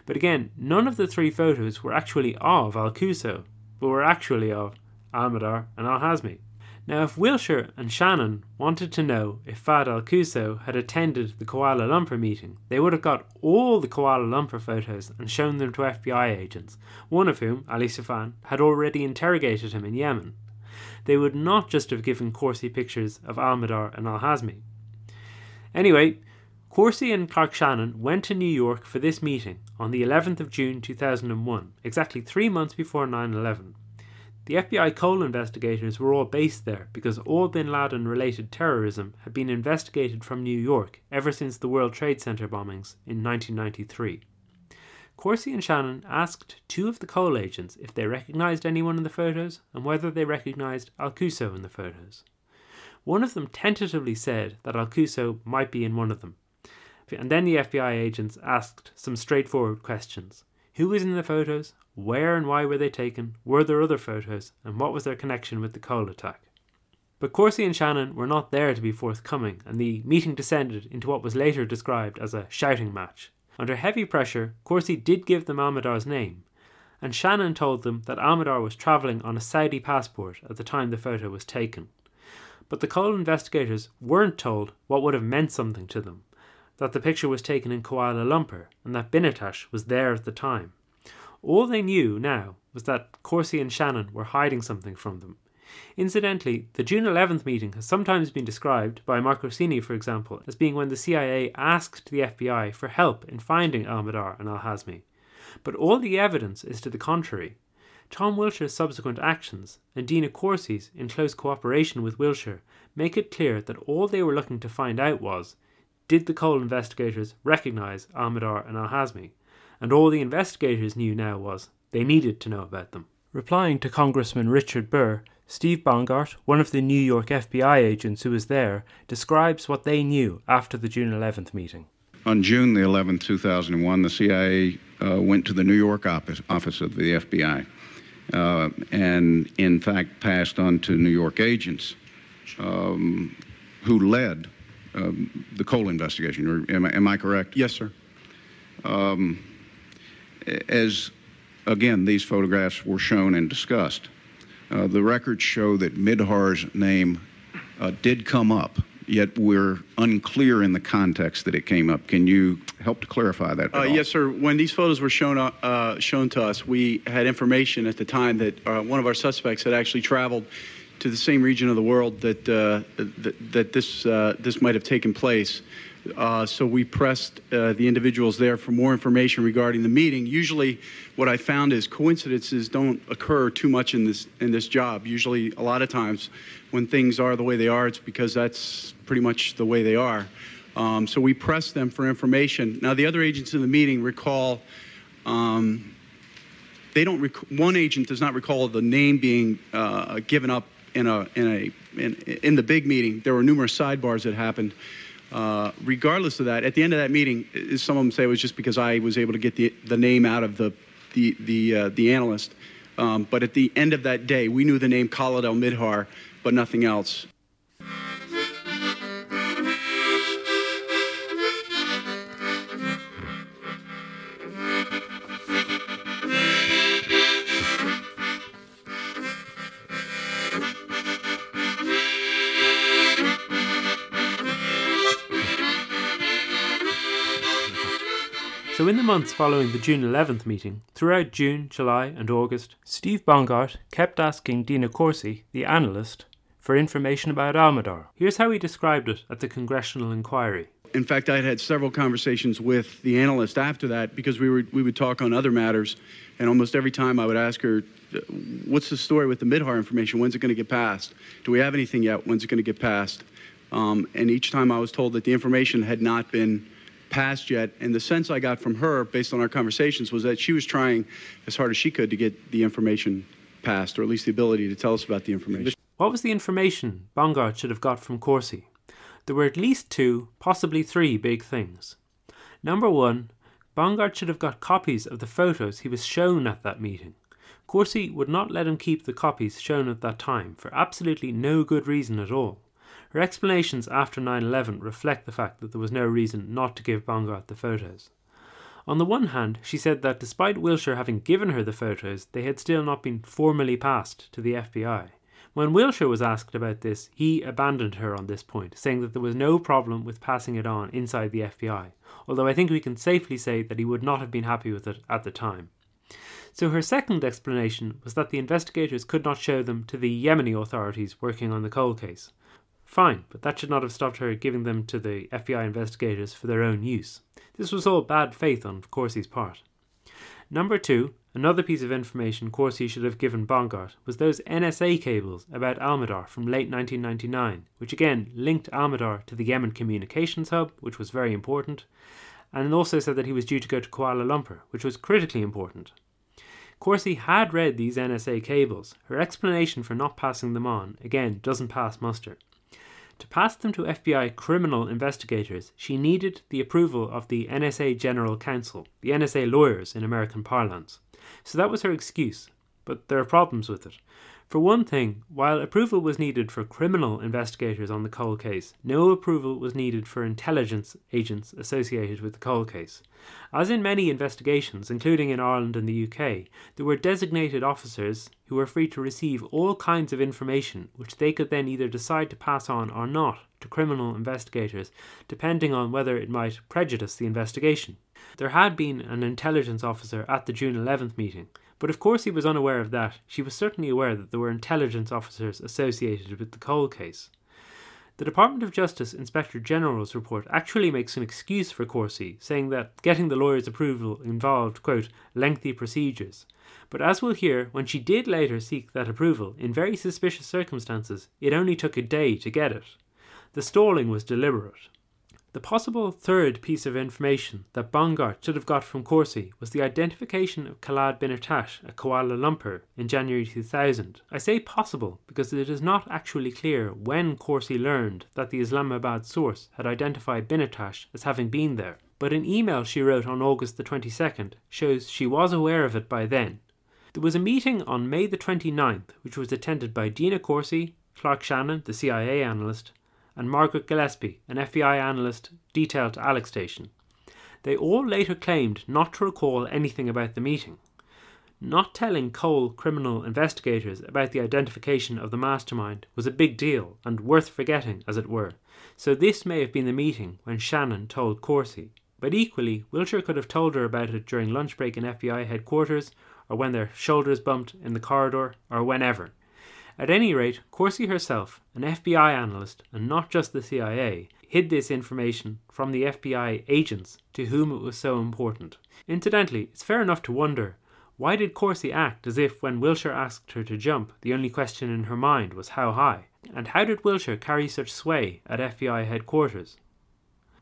But again, none of the three photos were actually of Al Quso, but were actually of Almihdhar and Al Hazmi. Now, if Wilshire and Shannon wanted to know if Fahd al Quso had attended the Kuala Lumpur meeting, they would have got all the Kuala Lumpur photos and shown them to FBI agents, one of whom, Ali Soufan, had already interrogated him in Yemen. They would not just have given Corsi pictures of Almihdhar and Al Hazmi. Anyway, Corsi and Clark Shannon went to New York for this meeting on the 11th of June 2001, exactly three months before 9 11. The FBI Cole investigators were all based there because all bin Laden related terrorism had been investigated from New York ever since the World Trade Center bombings in 1993. Corsi and Shannon asked two of the Cole agents if they recognized anyone in the photos and whether they recognized Al Quso in the photos. One of them tentatively said that Al Quso might be in one of them. And then the FBI agents asked some straightforward questions. Who was in the photos? Where and why were they taken? Were there other photos? And what was their connection with the Cole attack? But Corsi and Shannon were not there to be forthcoming, and the meeting descended into what was later described as a shouting match. Under heavy pressure, Corsi did give them Almihdhar's name, and Shannon told them that Almihdhar was travelling on a Saudi passport at the time the photo was taken. But the Cole investigators weren't told what would have meant something to them that the picture was taken in Kuala Lumpur and that bin Attash was there at the time. All they knew now was that Corsi and Shannon were hiding something from them. Incidentally, the June 11th meeting has sometimes been described, by Mark Rossini for example, as being when the CIA asked the FBI for help in finding Almihdhar and Al Hazmi. But all the evidence is to the contrary. Tom Wilshire's subsequent actions, and Dina Corsi's in close cooperation with Wilshire, make it clear that all they were looking to find out was did the Cole investigators recognize Almihdhar and Al Hazmi? And all the investigators knew now was they needed to know about them. Replying to Congressman Richard Burr, Steve Bongardt, one of the New York FBI agents who was there, describes what they knew after the June 11th meeting. On June the 11th, 2001, the CIA uh, went to the New York office, office of the FBI uh, and, in fact, passed on to New York agents um, who led um, the Cole investigation. Am I, am I correct? Yes, sir. Um, as again, these photographs were shown and discussed. Uh, the records show that Mihdhar's name uh, did come up, yet we're unclear in the context that it came up. Can you help to clarify that? Uh, yes, sir. When these photos were shown uh, shown to us, we had information at the time that uh, one of our suspects had actually traveled to the same region of the world that uh, that, that, this this might have taken place. Uh, so we pressed uh, the individuals there for more information regarding the meeting. Usually, what I found is coincidences don't occur too much in this in this job. Usually, a lot of times, when things are the way they are, it's because that's pretty much the way they are. Um, so we pressed them for information. Now, the other agents in the meeting recall. Um, they don't. One agent does not recall the name being uh, given up in a in a in, in the big meeting, there were numerous sidebars that happened. Uh, regardless of that, at the end of that meeting, some of them say it was just because I was able to get the the name out of the the the uh, the analyst. Um, but at the end of that day, we knew the name Khalid Al Mihdhar, but nothing else. Months following the June 11th meeting, throughout June, July, and August, Steve Bongardt kept asking Dina Corsi, the analyst, for information about Almihdhar. Here's how he described it at the congressional inquiry. In fact, I had had several conversations with the analyst after that because we, were, we would talk on other matters. And almost every time I would ask her, What's the story with the Mihdhar information? When's it going to get passed? Do we have anything yet? When's it going to get passed? Um, and each time I was told that the information had not been passed yet. And the sense I got from her, based on our conversations, was that she was trying as hard as she could to get the information passed, or at least the ability to tell us about the information. What was the information Bongardt should have got from Corsi? There were at least two, possibly three big things. Number one, Bongardt should have got copies of the photos he was shown at that meeting. Corsi would not let him keep the copies shown at that time for absolutely no good reason at all. Her explanations after 9 11 reflect the fact that there was no reason not to give Bongardt the photos. On the one hand, she said that despite Wilshire having given her the photos, they had still not been formally passed to the FBI. When Wilshire was asked about this, he abandoned her on this point, saying that there was no problem with passing it on inside the FBI, although I think we can safely say that he would not have been happy with it at the time. So her second explanation was that the investigators could not show them to the Yemeni authorities working on the Cole case. Fine, but that should not have stopped her giving them to the FBI investigators for their own use. This was all bad faith on Corsi's part. Number two, another piece of information Corsi should have given Bongardt was those NSA cables about Almihdhar from late 1999, which again linked Almihdhar to the Yemen communications hub, which was very important, and also said that he was due to go to Kuala Lumpur, which was critically important. Corsi had read these NSA cables. Her explanation for not passing them on, again, doesn't pass muster. To pass them to FBI criminal investigators, she needed the approval of the NSA General Counsel, the NSA lawyers in American parlance. So that was her excuse, but there are problems with it. For one thing, while approval was needed for criminal investigators on the Cole case, no approval was needed for intelligence agents associated with the Cole case. As in many investigations, including in Ireland and the UK, there were designated officers who were free to receive all kinds of information which they could then either decide to pass on or not to criminal investigators, depending on whether it might prejudice the investigation. There had been an intelligence officer at the June 11th meeting, but of course he was unaware of that. She was certainly aware that there were intelligence officers associated with the Cole case. The Department of Justice Inspector General's report actually makes an excuse for Corsi, saying that getting the lawyer's approval involved, quote, lengthy procedures. But as we'll hear, when she did later seek that approval, in very suspicious circumstances, it only took a day to get it. The stalling was deliberate. The possible third piece of information that Bongardt should have got from Corsi was the identification of Khallad bin Attash at Kuala Lumpur in January 2000. I say possible because it is not actually clear when Corsi learned that the Islamabad source had identified bin Attash as having been there, but an email she wrote on August the 22nd shows she was aware of it by then. There was a meeting on May the 29th which was attended by Dina Corsi, Clark Shannon, the CIA analyst, and Margaret Gillespie, an FBI analyst detailed to Alec Station. They all later claimed not to recall anything about the meeting. Not telling Cole criminal investigators about the identification of the mastermind was a big deal and worth forgetting, as it were, so this may have been the meeting when Shannon told Corsi. But equally, Wilshire could have told her about it during lunch break in FBI headquarters, or when their shoulders bumped in the corridor, or whenever. At any rate, Corsi herself, an FBI analyst and not just the CIA, hid this information from the FBI agents to whom it was so important. Incidentally, it's fair enough to wonder why did Corsi act as if when Wilshire asked her to jump, the only question in her mind was how high? And how did Wilshire carry such sway at FBI headquarters?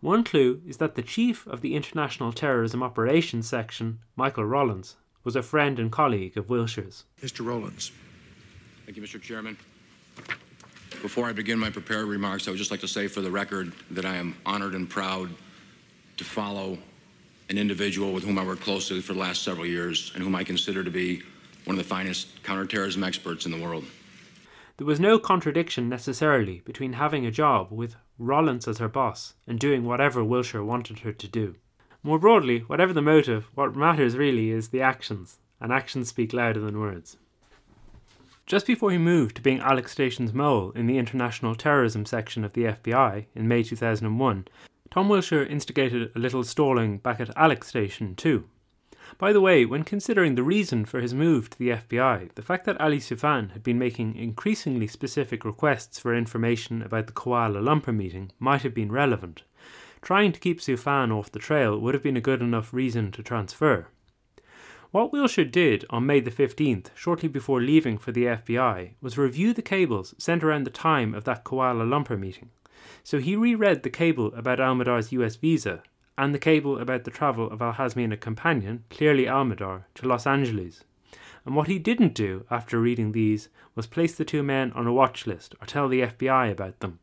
One clue is that the chief of the International Terrorism Operations Section, Michael Rolince, was a friend and colleague of Wilshire's. Mr. Rolince. Thank you, Mr. Chairman. Before I begin my prepared remarks, I would just like to say for the record that I am honored and proud to follow an individual with whom I worked closely for the last several years and whom I consider to be one of the finest counterterrorism experts in the world. There was no contradiction necessarily between having a job with Rolince as her boss and doing whatever Wilshire wanted her to do. More broadly, whatever the motive, what matters really is the actions, and actions speak louder than words. Just before he moved to being Alec Station's mole in the International Terrorism section of the FBI in May 2001, Tom Wilshire instigated a little stalling back at Alec Station too. By the way, when considering the reason for his move to the FBI, the fact that Ali Soufan had been making increasingly specific requests for information about the Kuala Lumpur meeting might have been relevant. Trying to keep Soufan off the trail would have been a good enough reason to transfer. What Wilshire did on May the 15th, shortly before leaving for the FBI, was review the cables sent around the time of that Kuala Lumpur meeting. So he reread the cable about Almihdhar's US visa and the cable about the travel of Al Hazmi and a companion, clearly Almihdhar, to Los Angeles. And what he didn't do after reading these was place the two men on a watch list or tell the FBI about them.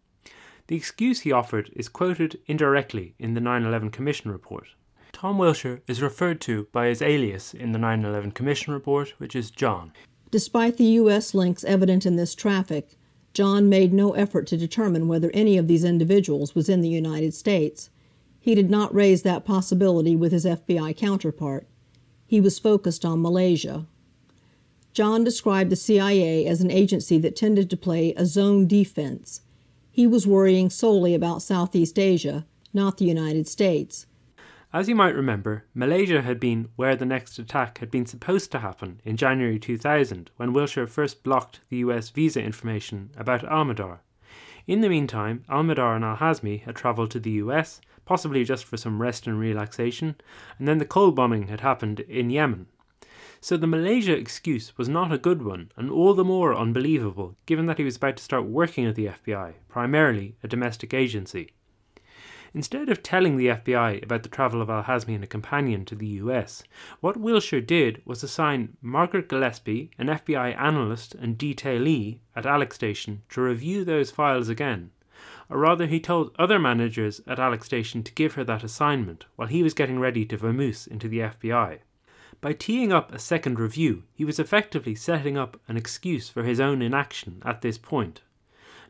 The excuse he offered is quoted indirectly in the 9 11 Commission report. Tom Wilshire is referred to by his alias in the 9 11 Commission report, which is John. Despite the U.S. links evident in this traffic, John made no effort to determine whether any of these individuals was in the United States. He did not raise that possibility with his FBI counterpart. He was focused on Malaysia. John described the CIA as an agency that tended to play a zone defense. He was worrying solely about Southeast Asia, not the United States. As you might remember, Malaysia had been where the next attack had been supposed to happen in January 2000 when Wilshire first blocked the US visa information about Almihdhar. In the meantime, Almihdhar and Al Hazmi had travelled to the US, possibly just for some rest and relaxation, and then the Cole bombing had happened in Yemen. So the Malaysia excuse was not a good one, and all the more unbelievable given that he was about to start working at the FBI, primarily a domestic agency. Instead of telling the FBI about the travel of Al Hazmi and a companion to the US, what Wilshire did was assign Margaret Gillespie, an FBI analyst and detailee at Alec Station, to review those files again. Or rather, he told other managers at Alec Station to give her that assignment while he was getting ready to vamoose into the FBI. By teeing up a second review, he was effectively setting up an excuse for his own inaction at this point.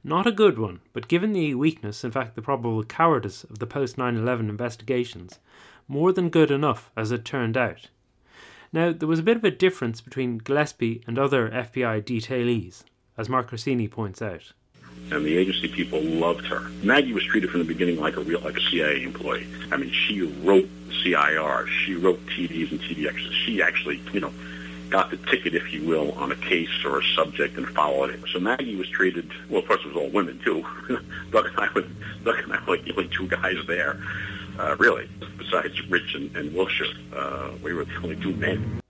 Not a good one, but given the weakness, in fact the probable cowardice of the post 9 11 investigations, more than good enough as it turned out. Now, there was a bit of a difference between Gillespie and other FBI detailees, as Mark Rossini points out. And the agency people loved her. Maggie was treated from the beginning like a real, like a CIA employee. I mean, she wrote CIR, she wrote TDs and TDXs. She actually, you know, got the ticket, if you will, on a case or a subject and followed it. So Maggie was treated, well, of course it was all women too. Doug and I were, Doug and I were the only two guys there, uh, really, besides Rich and, and Wilshire. Uh, we were the only two men.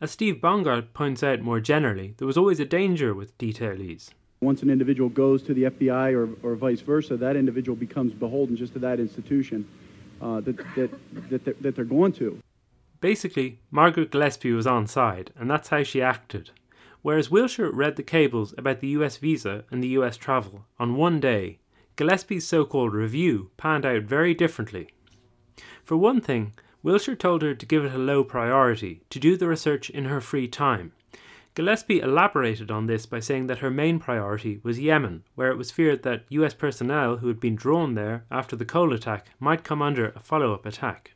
As Steve Bongardt points out more generally, there was always a danger with detailees. Once an individual goes to the FBI or, or vice versa, that individual becomes beholden just to that institution uh, that, that, that, they're, that they're going to. Basically, Margaret Gillespie was on side, and that's how she acted. Whereas Wilshire read the cables about the US visa and the US travel on one day, Gillespie's so called review panned out very differently. For one thing, Wilshire told her to give it a low priority, to do the research in her free time. Gillespie elaborated on this by saying that her main priority was Yemen, where it was feared that US personnel who had been drawn there after the Cole attack might come under a follow up attack.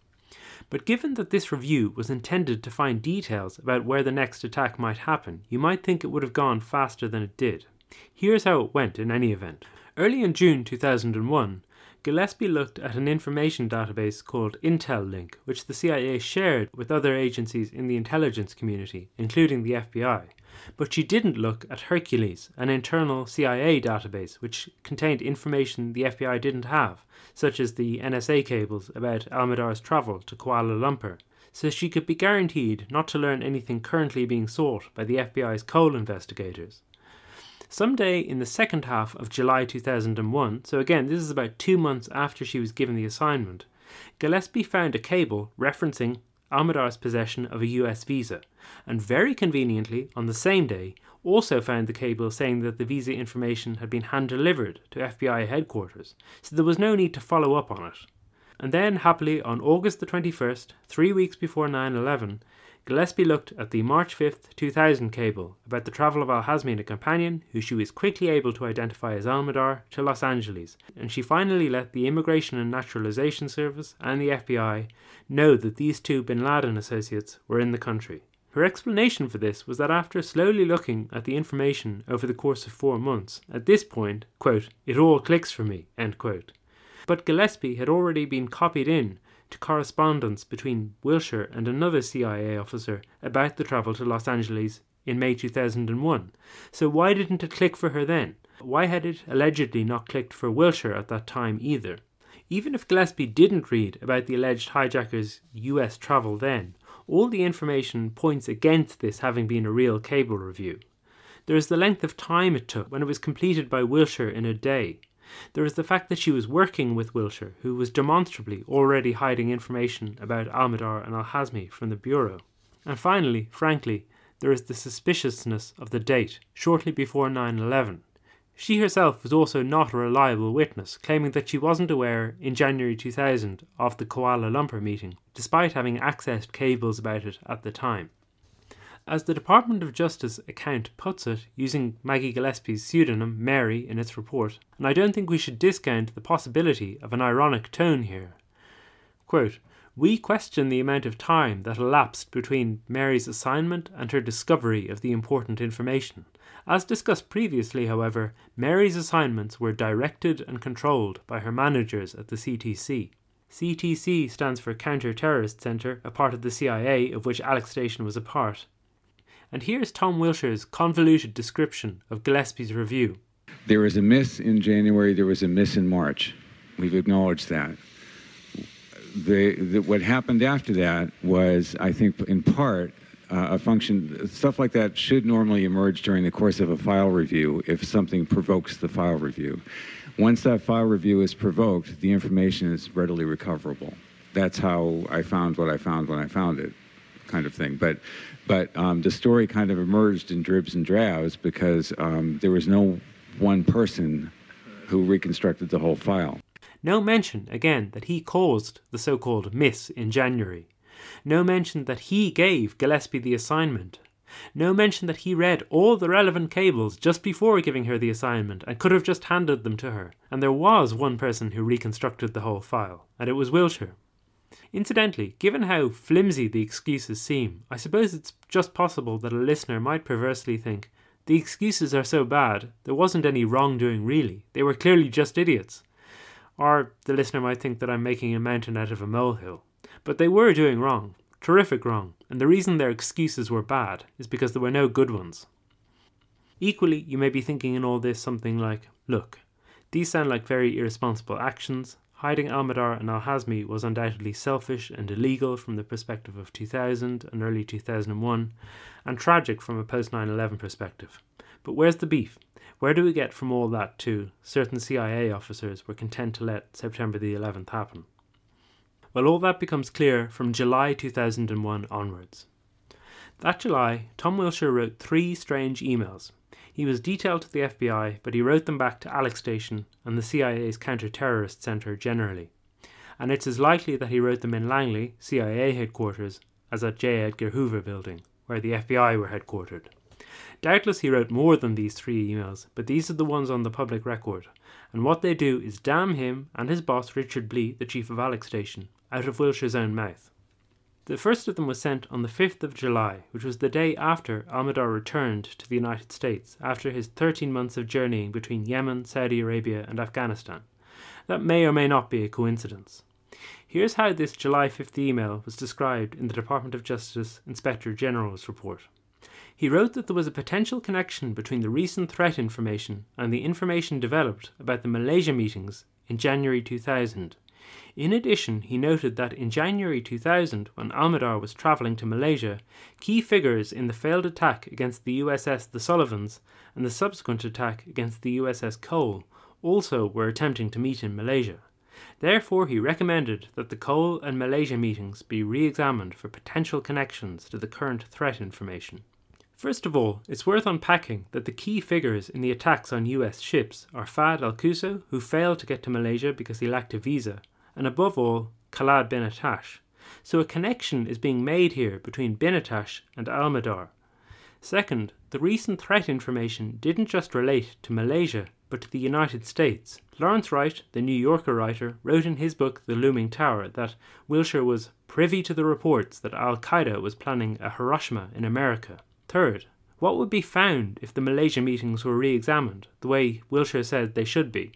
But given that this review was intended to find details about where the next attack might happen, you might think it would have gone faster than it did. Here's how it went in any event. Early in June 2001, Gillespie looked at an information database called Intelink, which the CIA shared with other agencies in the intelligence community, including the FBI. But she didn't look at Hercules, an internal CIA database which contained information the FBI didn't have, such as the NSA cables about Almihdhar's travel to Kuala Lumpur, so she could be guaranteed not to learn anything currently being sought by the FBI's Cole investigators. Someday in the second half of July 2001, so again, this is about two months after she was given the assignment, Gillespie found a cable referencing Almihdhar's possession of a US visa, and very conveniently, on the same day, also found the cable saying that the visa information had been hand delivered to FBI headquarters, so there was no need to follow up on it. And then, happily, on August the 21st, three weeks before 9 11, Gillespie looked at the March 5th, 2000 cable about the travel of Al Hazmi and a companion, who she was quickly able to identify as Almihdhar, to Los Angeles, and she finally let the Immigration and Naturalization Service and the FBI know that these two bin Laden associates were in the country. Her explanation for this was that after slowly looking at the information over the course of four months, at this point, quote, it all clicks for me, end quote. But Gillespie had already been copied in to correspondence between Wilshire and another CIA officer about the travel to Los Angeles in May 2001. So why didn't it click for her then? Why had it allegedly not clicked for Wilshire at that time either? Even if Gillespie didn't read about the alleged hijackers' US travel then, all the information points against this having been a real cable review. There is the length of time it took when it was completed by Wilshire in a day. There is the fact that she was working with Wilshire, who was demonstrably already hiding information about Almihdhar and Al Hazmi from the Bureau. And finally, frankly, there is the suspiciousness of the date, shortly before 9 11. She herself was also not a reliable witness, claiming that she wasn't aware in January 2000 of the Kuala Lumpur meeting, despite having accessed cables about it at the time. As the Department of Justice account puts it, using Maggie Gillespie's pseudonym Mary in its report, and I don't think we should discount the possibility of an ironic tone here. Quote, we question the amount of time that elapsed between Mary's assignment and her discovery of the important information. As discussed previously, however, Mary's assignments were directed and controlled by her managers at the CTC. CTC stands for Counter Terrorist Center, a part of the CIA of which Alec Station was a part. And here's Tom Wilshire's convoluted description of Gillespie's review. There was a miss in January, there was a miss in March. We've acknowledged that. The, the, what happened after that was, I think, in part, uh, a function, stuff like that should normally emerge during the course of a file review if something provokes the file review. Once that file review is provoked, the information is readily recoverable. That's how I found what I found when I found it, kind of thing. But but um, the story kind of emerged in dribs and drabs because um, there was no one person who reconstructed the whole file. No mention, again, that he caused the so called miss in January. No mention that he gave Gillespie the assignment. No mention that he read all the relevant cables just before giving her the assignment and could have just handed them to her. And there was one person who reconstructed the whole file, and it was Wilshire. Incidentally, given how flimsy the excuses seem, I suppose it's just possible that a listener might perversely think the excuses are so bad, there wasn't any wrongdoing really, they were clearly just idiots. Or the listener might think that I'm making a mountain out of a molehill. But they were doing wrong, terrific wrong, and the reason their excuses were bad is because there were no good ones. Equally, you may be thinking in all this something like, look, these sound like very irresponsible actions, Hiding Almihdhar and Al Hazmi was undoubtedly selfish and illegal from the perspective of 2000 and early 2001, and tragic from a post 9 11 perspective. But where's the beef? Where do we get from all that to certain CIA officers were content to let September the 11th happen? Well, all that becomes clear from July 2001 onwards. That July, Tom Wilshire wrote three strange emails he was detailed to the FBI, but he wrote them back to Alec Station and the CIA's Counter Terrorist Center generally. And it's as likely that he wrote them in Langley, CIA headquarters, as at J. Edgar Hoover Building, where the FBI were headquartered. Doubtless he wrote more than these three emails, but these are the ones on the public record, and what they do is damn him and his boss Richard Blee, the chief of Alec Station, out of Wilshire's own mouth. The first of them was sent on the 5th of July, which was the day after Almihdhar returned to the United States after his 13 months of journeying between Yemen, Saudi Arabia, and Afghanistan. That may or may not be a coincidence. Here's how this July 5th email was described in the Department of Justice Inspector General's report. He wrote that there was a potential connection between the recent threat information and the information developed about the Malaysia meetings in January 2000 in addition, he noted that in January 2000, when Almihdhar was travelling to Malaysia, key figures in the failed attack against the USS The Sullivans and the subsequent attack against the USS Cole also were attempting to meet in Malaysia. Therefore, he recommended that the Cole and Malaysia meetings be re examined for potential connections to the current threat information. First of all, it's worth unpacking that the key figures in the attacks on US ships are Fahd al Quso, who failed to get to Malaysia because he lacked a visa, and above all, Khallad bin Attash. So a connection is being made here between bin Attash and Al-Mihdhar. Second, the recent threat information didn't just relate to Malaysia, but to the United States. Lawrence Wright, the New Yorker writer, wrote in his book The Looming Tower that Wilshire was privy to the reports that Al Qaeda was planning a Hiroshima in America. Third, what would be found if the Malaysia meetings were re examined, the way Wilshire said they should be?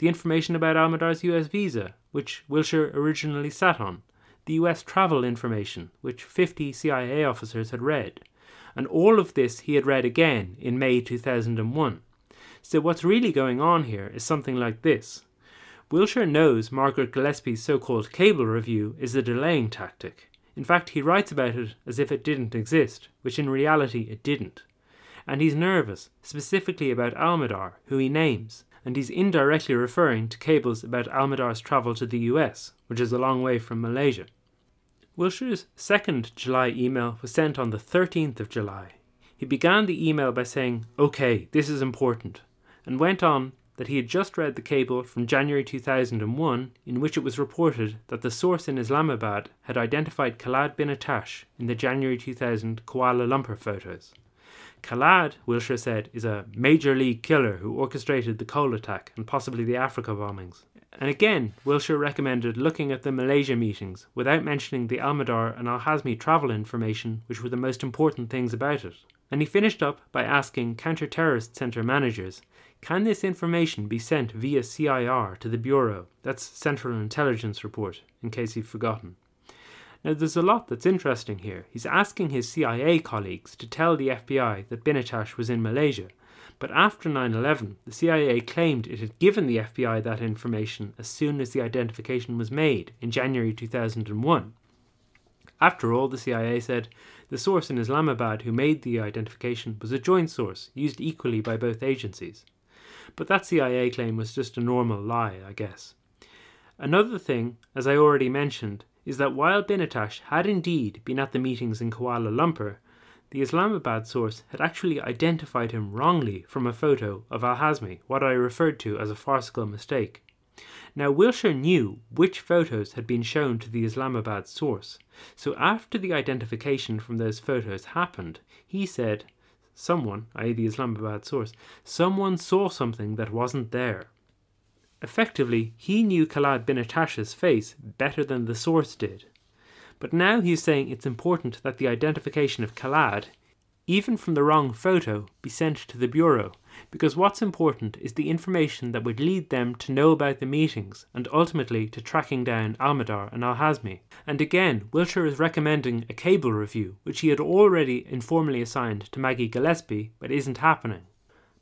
The information about Al-Mihdhar's US visa, which Wilshire originally sat on, the US travel information, which 50 CIA officers had read, and all of this he had read again in May 2001. So, what's really going on here is something like this Wilshire knows Margaret Gillespie's so called cable review is a delaying tactic. In fact, he writes about it as if it didn't exist, which in reality it didn't. And he's nervous, specifically about Al-Mihdhar, who he names, and he's indirectly referring to cables about Al-Mihdhar's travel to the US, which is a long way from Malaysia. Wilshire's second July email was sent on the 13th of July. He began the email by saying, OK, this is important, and went on that he had just read the cable from January 2001 in which it was reported that the source in Islamabad had identified Khallad bin Attash in the January 2000 Kuala Lumpur photos. Khallad, Wilshire said, is a major league killer who orchestrated the Cole attack and possibly the Africa bombings. And again, Wilshire recommended looking at the Malaysia meetings without mentioning the Al-Mihdhar and Al Hazmi travel information, which were the most important things about it. And he finished up by asking counter terrorist centre managers can this information be sent via CIR to the Bureau? That's Central Intelligence Report, in case you've forgotten. Now, there's a lot that's interesting here. He's asking his CIA colleagues to tell the FBI that bin Attash was in Malaysia, but after 9 11, the CIA claimed it had given the FBI that information as soon as the identification was made in January 2001. After all, the CIA said the source in Islamabad who made the identification was a joint source used equally by both agencies. But that CIA claim was just a normal lie, I guess. Another thing, as I already mentioned, is that while bin Attash had indeed been at the meetings in Kuala Lumpur, the Islamabad source had actually identified him wrongly from a photo of Al Hazmi, what I referred to as a farcical mistake. Now, Wilshire knew which photos had been shown to the Islamabad source, so after the identification from those photos happened, he said, someone, i.e., the Islamabad source, someone saw something that wasn't there. Effectively, he knew Khallad bin Attash's face better than the source did. But now he's saying it's important that the identification of Khallad, even from the wrong photo, be sent to the Bureau, because what's important is the information that would lead them to know about the meetings and ultimately to tracking down Al-Mihdhar and Al Hazmi. And again, Wilshire is recommending a cable review, which he had already informally assigned to Maggie Gillespie, but isn't happening.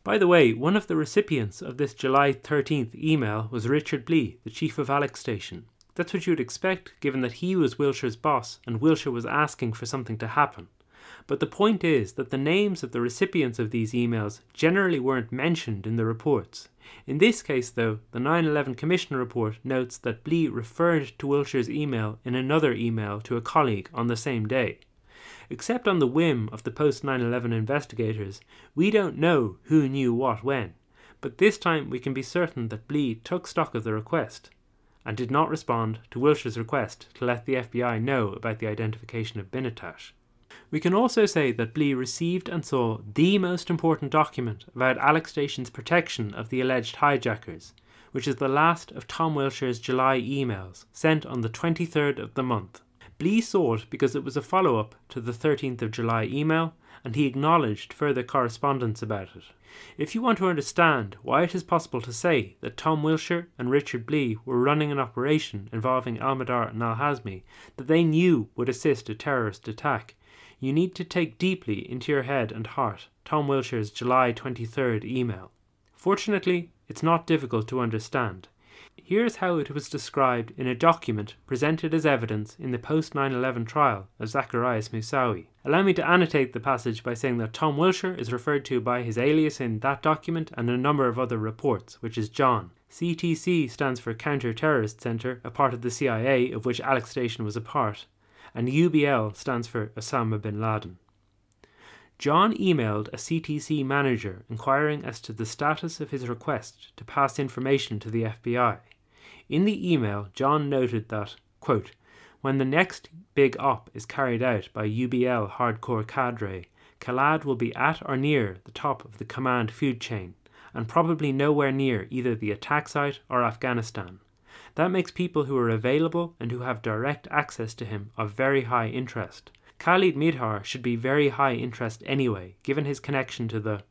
By the way, one of the recipients of this July 13th email was Richard Blee, the chief of Alec Station. That's what you'd expect, given that he was Wilshire's boss and Wilshire was asking for something to happen. But the point is that the names of the recipients of these emails generally weren't mentioned in the reports. In this case, though, the 9 11 Commission report notes that Blee referred to Wilshire's email in another email to a colleague on the same day. Except on the whim of the post 9 11 investigators, we don't know who knew what when, but this time we can be certain that Blee took stock of the request and did not respond to Wilshire's request to let the FBI know about the identification of bin Attash. We can also say that Blee received and saw the most important document about Alec Station's protection of the alleged hijackers, which is the last of Tom Wilshire's July emails, sent on the 23rd of the month. Blee saw it because it was a follow up to the 13th of July email, and he acknowledged further correspondence about it. If you want to understand why it is possible to say that Tom Wilshire and Richard Blee were running an operation involving Al-Mihdhar and Al Hazmi that they knew would assist a terrorist attack, you need to take deeply into your head and heart Tom Wilshire's July 23rd email. Fortunately, it's not difficult to understand. Here's how it was described in a document presented as evidence in the post 9 11 trial of Zacarias Moussaoui. Allow me to annotate the passage by saying that Tom Wilshire is referred to by his alias in that document and a number of other reports, which is John. CTC stands for Counter Terrorist Center, a part of the CIA of which Alec Station was a part and UBL stands for Osama bin Laden. John emailed a CTC manager inquiring as to the status of his request to pass information to the FBI. In the email, John noted that, quote, when the next big op is carried out by UBL hardcore cadre, Khallad will be at or near the top of the command food chain, and probably nowhere near either the attack site or Afghanistan. That makes people who are available and who have direct access to him of very high interest. Khalid Mihdhar should be very high interest anyway, given his connection to the.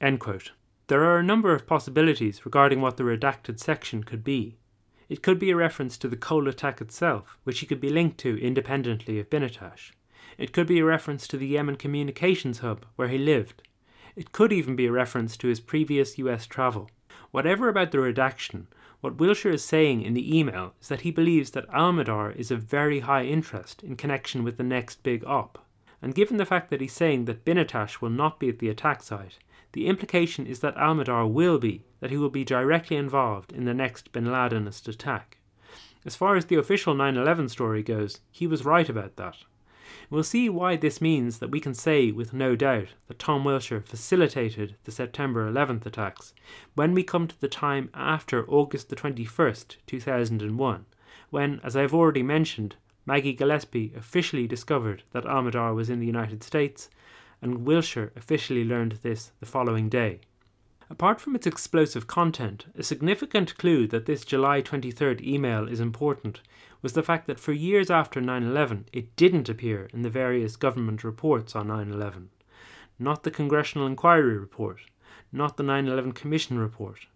End quote. There are a number of possibilities regarding what the redacted section could be. It could be a reference to the Cole attack itself, which he could be linked to independently of bin Attash. It could be a reference to the Yemen communications hub where he lived. It could even be a reference to his previous US travel. Whatever about the redaction, what Wilshire is saying in the email is that he believes that Al-Mihdhar is of very high interest in connection with the next big op. And given the fact that he's saying that bin Attash will not be at the attack site, the implication is that Al-Mihdhar will be, that he will be directly involved in the next bin Ladenist attack. As far as the official 9 11 story goes, he was right about that. We'll see why this means that we can say with no doubt that Tom Wilshire facilitated the September 11th attacks when we come to the time after August the 21st, 2001, when, as I've already mentioned, Maggie Gillespie officially discovered that Al-Mihdhar was in the United States, and Wilshire officially learned this the following day. Apart from its explosive content, a significant clue that this July 23rd email is important was the fact that for years after 9 11, it didn't appear in the various government reports on 9 11. Not the Congressional Inquiry Report, not the 9 11 Commission Report,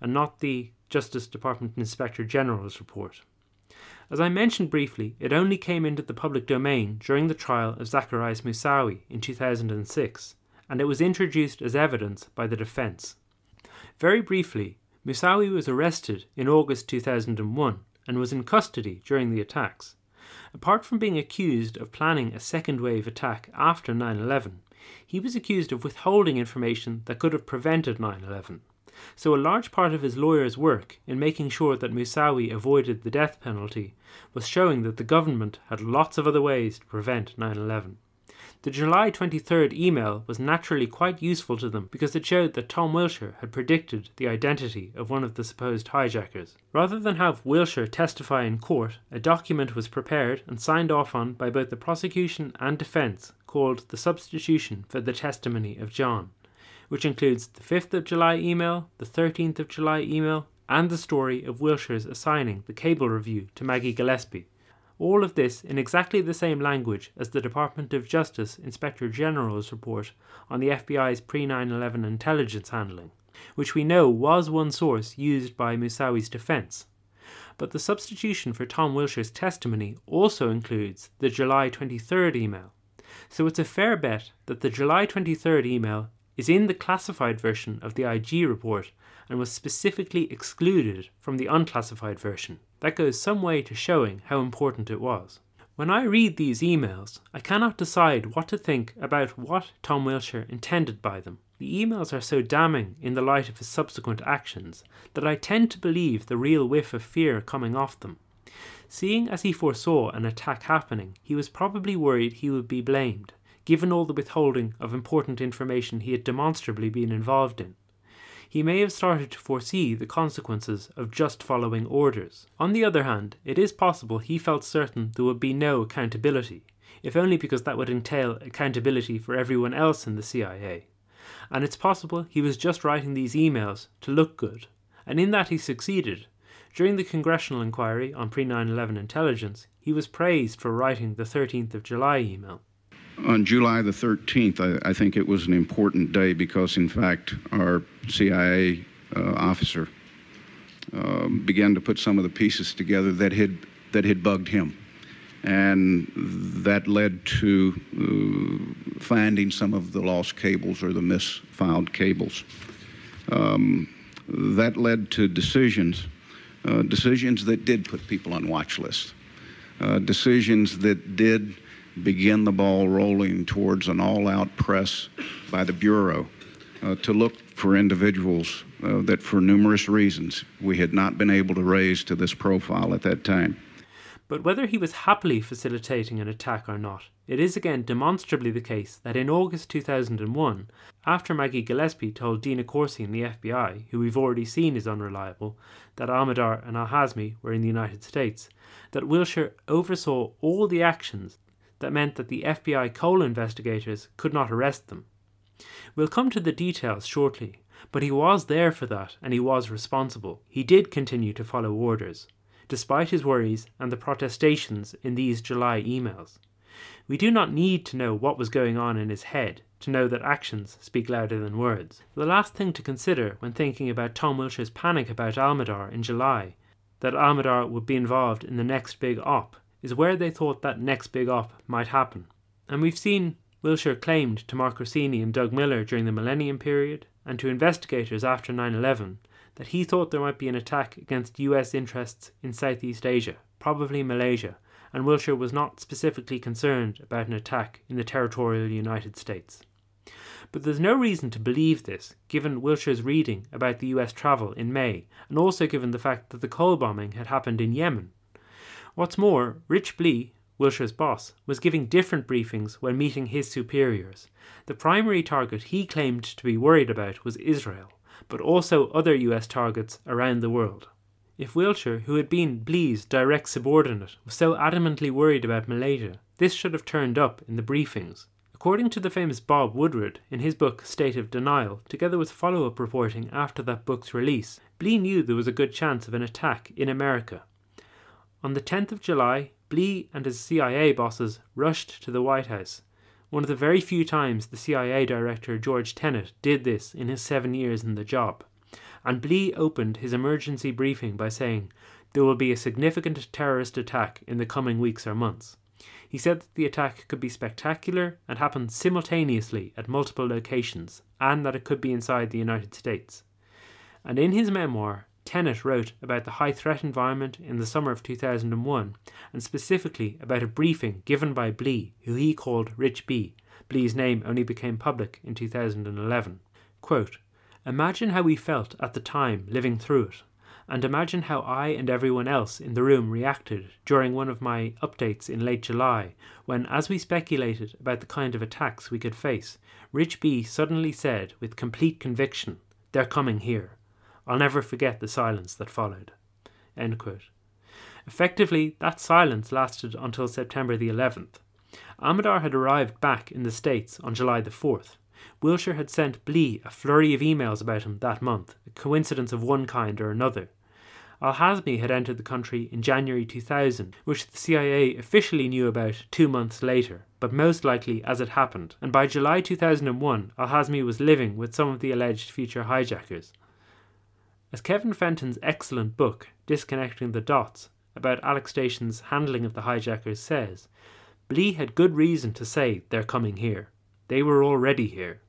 and not the Justice Department Inspector General's report. As I mentioned briefly, it only came into the public domain during the trial of Zacarias Moussaoui in 2006, and it was introduced as evidence by the defence. Very briefly, Moussaoui was arrested in August 2001 and was in custody during the attacks. Apart from being accused of planning a second wave attack after 9 11, he was accused of withholding information that could have prevented 9 11. So, a large part of his lawyer's work in making sure that Moussaoui avoided the death penalty was showing that the government had lots of other ways to prevent 9 11. The July 23rd email was naturally quite useful to them because it showed that Tom Wilshire had predicted the identity of one of the supposed hijackers. Rather than have Wilshire testify in court, a document was prepared and signed off on by both the prosecution and defence called the Substitution for the Testimony of John, which includes the 5th of July email, the 13th of July email, and the story of Wilshire's assigning the cable review to Maggie Gillespie all of this in exactly the same language as the Department of Justice Inspector General's report on the FBI's pre 9 11 intelligence handling, which we know was one source used by Moussaoui's defense. But the substitution for Tom Wilshire's testimony also includes the July 23rd email. So it's a fair bet that the July 23rd email is in the classified version of the IG report and was specifically excluded from the unclassified version. That goes some way to showing how important it was. When I read these emails, I cannot decide what to think about what Tom Wilshire intended by them. The emails are so damning in the light of his subsequent actions that I tend to believe the real whiff of fear coming off them. Seeing as he foresaw an attack happening, he was probably worried he would be blamed, given all the withholding of important information he had demonstrably been involved in he may have started to foresee the consequences of just following orders. On the other hand, it is possible he felt certain there would be no accountability, if only because that would entail accountability for everyone else in the CIA. And it's possible he was just writing these emails to look good, and in that he succeeded. During the congressional inquiry on pre 9 11 intelligence, he was praised for writing the 13th of July email on July the 13th, I, I, think it was an important day because, in fact, our CIA uh, officer uh, began to put some of the pieces together that had that had bugged him, and that led to uh, finding some of the lost cables or the misfiled cables. Um, that led to decisions, uh, decisions that did put people on watch lists, uh, decisions that did begin the ball rolling towards an all out press by the Bureau uh, to look for individuals uh, that, for numerous reasons, we had not been able to raise to this profile at that time. But whether he was happily facilitating an attack or not, it is again demonstrably the case that in August 2001, after Maggie Gillespie told Dina Corsi in the FBI, who we've already seen is unreliable, that Almihdhar and Al Hazmi were in the United States, that Wilshire oversaw all the actions that meant that the FBI Cole investigators could not arrest them. We'll come to the details shortly, but he was there for that and he was responsible. He did continue to follow orders, despite his worries and the protestations in these July emails. We do not need to know what was going on in his head to know that actions speak louder than words. The last thing to consider when thinking about Tom Wilshire's panic about Almihdhar in July, that Almihdhar would be involved in the next big op, is where they thought that next big op might happen. And we've seen Wilshire claimed to Mark Rossini and Doug Miller during the Millennium period, and to investigators after 9 11, that he thought there might be an attack against US interests in Southeast Asia, probably Malaysia, and Wilshire was not specifically concerned about an attack in the territorial United States. But there's no reason to believe this, given Wilshire's reading about the US travel in May, and also given the fact that the Cole bombing had happened in Yemen. What's more, Rich Blee, Wilshire's boss, was giving different briefings when meeting his superiors. The primary target he claimed to be worried about was Israel, but also other US targets around the world. If Wilshire, who had been Blee's direct subordinate, was so adamantly worried about Malaysia, this should have turned up in the briefings. According to the famous Bob Woodward, in his book State of Denial, together with follow up reporting after that book's release, Blee knew there was a good chance of an attack in America. On the 10th of July, Blee and his CIA bosses rushed to the White House. One of the very few times the CIA director George Tenet did this in his seven years in the job. And Blee opened his emergency briefing by saying, There will be a significant terrorist attack in the coming weeks or months. He said that the attack could be spectacular and happen simultaneously at multiple locations, and that it could be inside the United States. And in his memoir, Tenet wrote about the high threat environment in the summer of 2001, and specifically about a briefing given by Blee, who he called Rich B. Blee's name only became public in 2011. Quote, Imagine how we felt at the time living through it, and imagine how I and everyone else in the room reacted during one of my updates in late July, when, as we speculated about the kind of attacks we could face, Rich B suddenly said with complete conviction, They're coming here. I'll never forget the silence that followed. Effectively, that silence lasted until September the 11th. Almihdhar had arrived back in the States on July the 4th. Wilshire had sent Blee a flurry of emails about him that month, a coincidence of one kind or another. Al Hazmi had entered the country in January 2000, which the CIA officially knew about two months later, but most likely as it happened, and by July 2001, Al Hazmi was living with some of the alleged future hijackers. As Kevin Fenton's excellent book, Disconnecting the Dots, about Alec Station's handling of the hijackers says, Blee had good reason to say they're coming here. They were already here.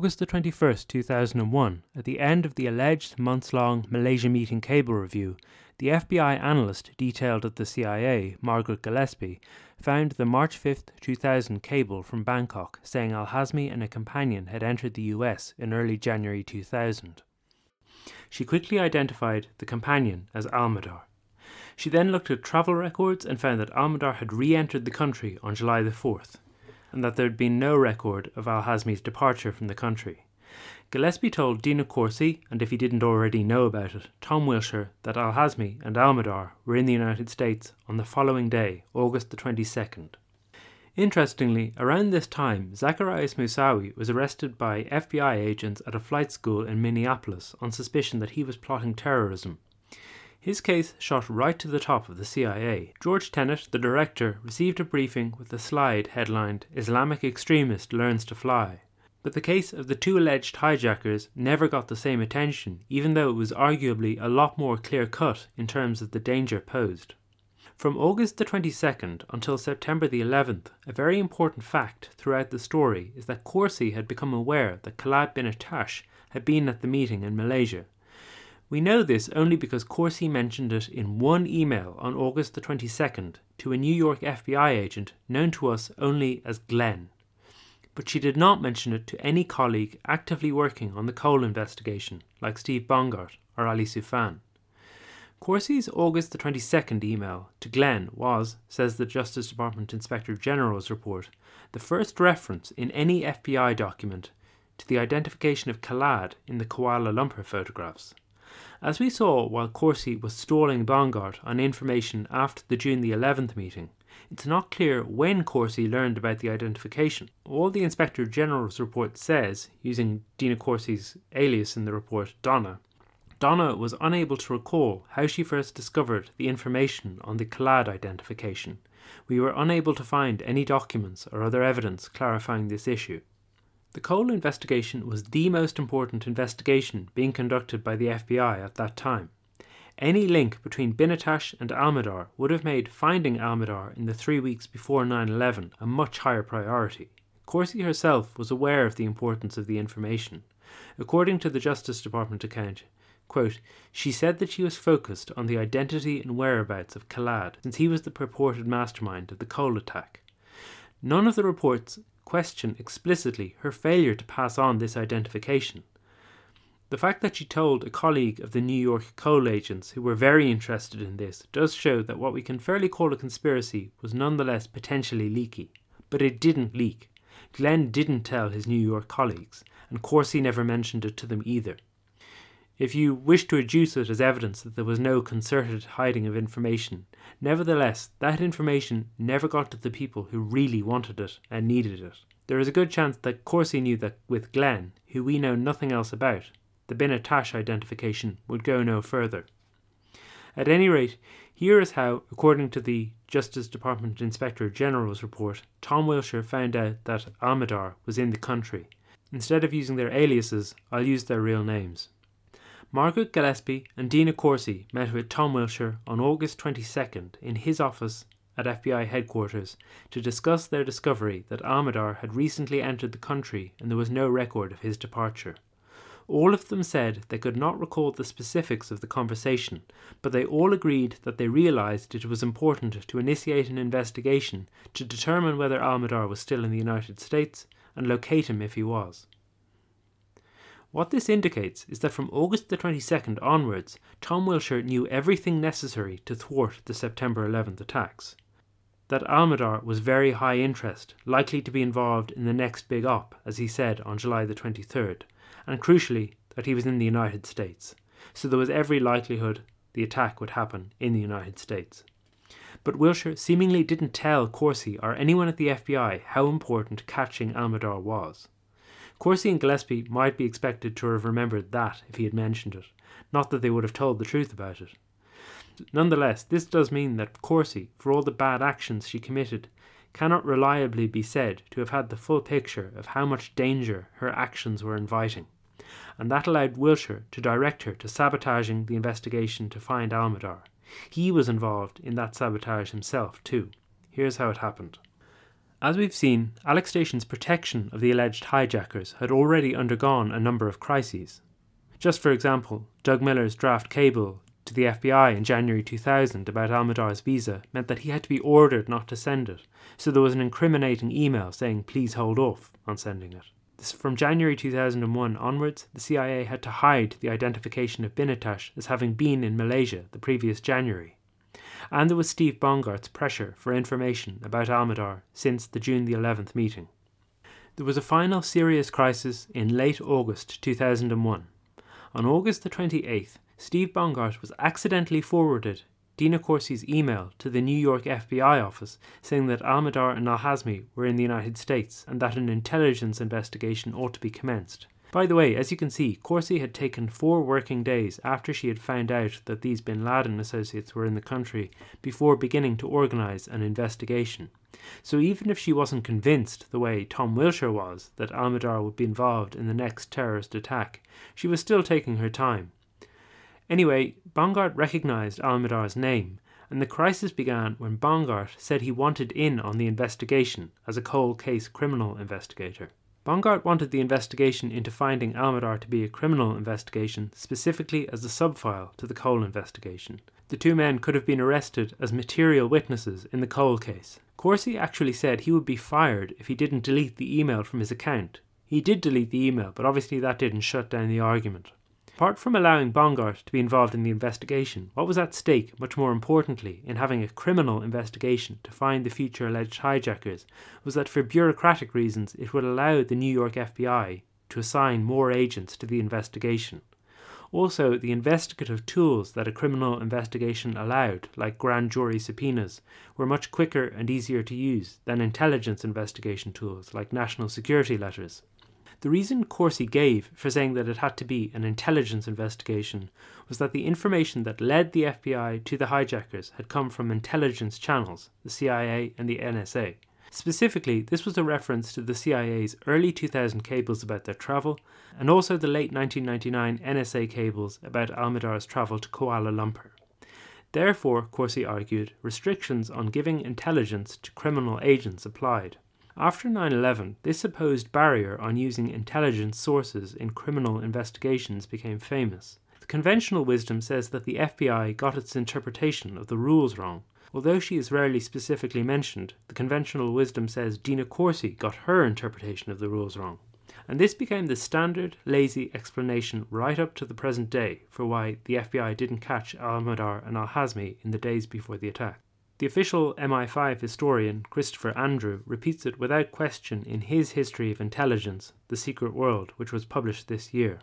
August the 21st, 2001, at the end of the alleged months long Malaysia meeting cable review, the FBI analyst detailed at the CIA, Margaret Gillespie, found the March 5, 2000 cable from Bangkok saying Al Hazmi and a companion had entered the US in early January 2000. She quickly identified the companion as Almihdhar. She then looked at travel records and found that Almihdhar had re entered the country on July the 4th and that there had been no record of Al Hazmi's departure from the country. Gillespie told Dina Corsi, and if he didn't already know about it, Tom Wilshire, that Al Hazmi and Almihdhar were in the United States on the following day, August the 22nd. Interestingly, around this time, Zacarias Moussaoui was arrested by FBI agents at a flight school in Minneapolis on suspicion that he was plotting terrorism. His case shot right to the top of the CIA. George Tenet, the director, received a briefing with a slide headlined Islamic Extremist Learns to Fly. But the case of the two alleged hijackers never got the same attention, even though it was arguably a lot more clear cut in terms of the danger posed. From August the 22nd until September the 11th, a very important fact throughout the story is that Corsi had become aware that Khalid bin Attash had been at the meeting in Malaysia. We know this only because Corsi mentioned it in one email on August the 22nd to a New York FBI agent known to us only as Glenn. But she did not mention it to any colleague actively working on the Cole investigation, like Steve Bongardt or Ali Soufan. Corsi's August the 22nd email to Glenn was, says the Justice Department Inspector General's report, the first reference in any FBI document to the identification of Khallad in the Kuala Lumpur photographs. As we saw while Corsi was stalling Bongardt on information after the June the 11th meeting, it's not clear when Corsi learned about the identification. All the Inspector General's report says, using Dina Corsi's alias in the report, Donna, Donna was unable to recall how she first discovered the information on the Khallad identification. We were unable to find any documents or other evidence clarifying this issue. The Cole investigation was the most important investigation being conducted by the FBI at that time. Any link between Bin Attash and Almihdhar would have made finding Almihdhar in the three weeks before 9 11 a much higher priority. Corsi herself was aware of the importance of the information. According to the Justice Department account, Quote, she said that she was focused on the identity and whereabouts of Khallad, since he was the purported mastermind of the Cole attack. None of the reports question explicitly her failure to pass on this identification. The fact that she told a colleague of the New York Cole agents who were very interested in this does show that what we can fairly call a conspiracy was nonetheless potentially leaky. But it didn't leak. Glenn didn't tell his New York colleagues, and Corsi never mentioned it to them either. If you wish to adduce it as evidence that there was no concerted hiding of information, nevertheless, that information never got to the people who really wanted it and needed it. There is a good chance that Corsi knew that with Glenn, who we know nothing else about, the Bin Attash identification would go no further. At any rate, here is how, according to the Justice Department Inspector General's report, Tom Wilshire found out that Almihdhar was in the country. Instead of using their aliases, I'll use their real names. Margaret Gillespie and Dina Corsi met with Tom Wilshire on August 22nd in his office at FBI headquarters to discuss their discovery that Almihdhar had recently entered the country and there was no record of his departure. All of them said they could not recall the specifics of the conversation, but they all agreed that they realized it was important to initiate an investigation to determine whether Almihdhar was still in the United States and locate him if he was. What this indicates is that from August the 22nd onwards, Tom Wilshire knew everything necessary to thwart the September 11th attacks. That Almihdhar was very high interest, likely to be involved in the next big op, as he said on July the 23rd, and crucially, that he was in the United States, so there was every likelihood the attack would happen in the United States. But Wilshire seemingly didn't tell Corsi or anyone at the FBI how important catching Almihdhar was. Corsi and Gillespie might be expected to have remembered that if he had mentioned it, not that they would have told the truth about it. Nonetheless, this does mean that Corsi, for all the bad actions she committed, cannot reliably be said to have had the full picture of how much danger her actions were inviting, and that allowed Wilshire to direct her to sabotaging the investigation to find Almihdhar. He was involved in that sabotage himself, too. Here's how it happened. As we've seen, Alec Station's protection of the alleged hijackers had already undergone a number of crises. Just for example, Doug Miller's draft cable to the FBI in January 2000 about Almihdhar's visa meant that he had to be ordered not to send it, so there was an incriminating email saying please hold off on sending it. From January 2001 onwards, the CIA had to hide the identification of Bin Attash as having been in Malaysia the previous January and there was Steve Bongardt's pressure for information about Almihdhar since the June the 11th meeting. There was a final serious crisis in late August 2001. On August the 28th, Steve Bongardt was accidentally forwarded Dina Corsi's email to the New York FBI office saying that Almihdhar and Al Hazmi were in the United States and that an intelligence investigation ought to be commenced. By the way, as you can see, Corsi had taken four working days after she had found out that these bin Laden associates were in the country before beginning to organise an investigation. So even if she wasn't convinced, the way Tom Wilshire was, that Almihdhar would be involved in the next terrorist attack, she was still taking her time. Anyway, Bongardt recognised Almihdhar's name, and the crisis began when Bongardt said he wanted in on the investigation as a cold case criminal investigator. Bongardt wanted the investigation into finding Almihdhar to be a criminal investigation specifically as a subfile to the Cole investigation. The two men could have been arrested as material witnesses in the Cole case. Corsi actually said he would be fired if he didn't delete the email from his account. He did delete the email, but obviously that didn't shut down the argument. Apart from allowing Bongardt to be involved in the investigation, what was at stake, much more importantly, in having a criminal investigation to find the future alleged hijackers, was that for bureaucratic reasons it would allow the New York FBI to assign more agents to the investigation. Also, the investigative tools that a criminal investigation allowed, like grand jury subpoenas, were much quicker and easier to use than intelligence investigation tools like national security letters. The reason Corsi gave for saying that it had to be an intelligence investigation was that the information that led the FBI to the hijackers had come from intelligence channels, the CIA and the NSA. Specifically, this was a reference to the CIA's early 2000 cables about their travel, and also the late 1999 NSA cables about Almihdhar's travel to Kuala Lumpur. Therefore, Corsi argued, restrictions on giving intelligence to criminal agents applied. After 9 11, this supposed barrier on using intelligence sources in criminal investigations became famous. The conventional wisdom says that the FBI got its interpretation of the rules wrong. Although she is rarely specifically mentioned, the conventional wisdom says Dina Corsi got her interpretation of the rules wrong. And this became the standard, lazy explanation right up to the present day for why the FBI didn't catch Almihdhar and Al Hazmi in the days before the attack. The official MI5 historian Christopher Andrew repeats it without question in his History of Intelligence, The Secret World, which was published this year.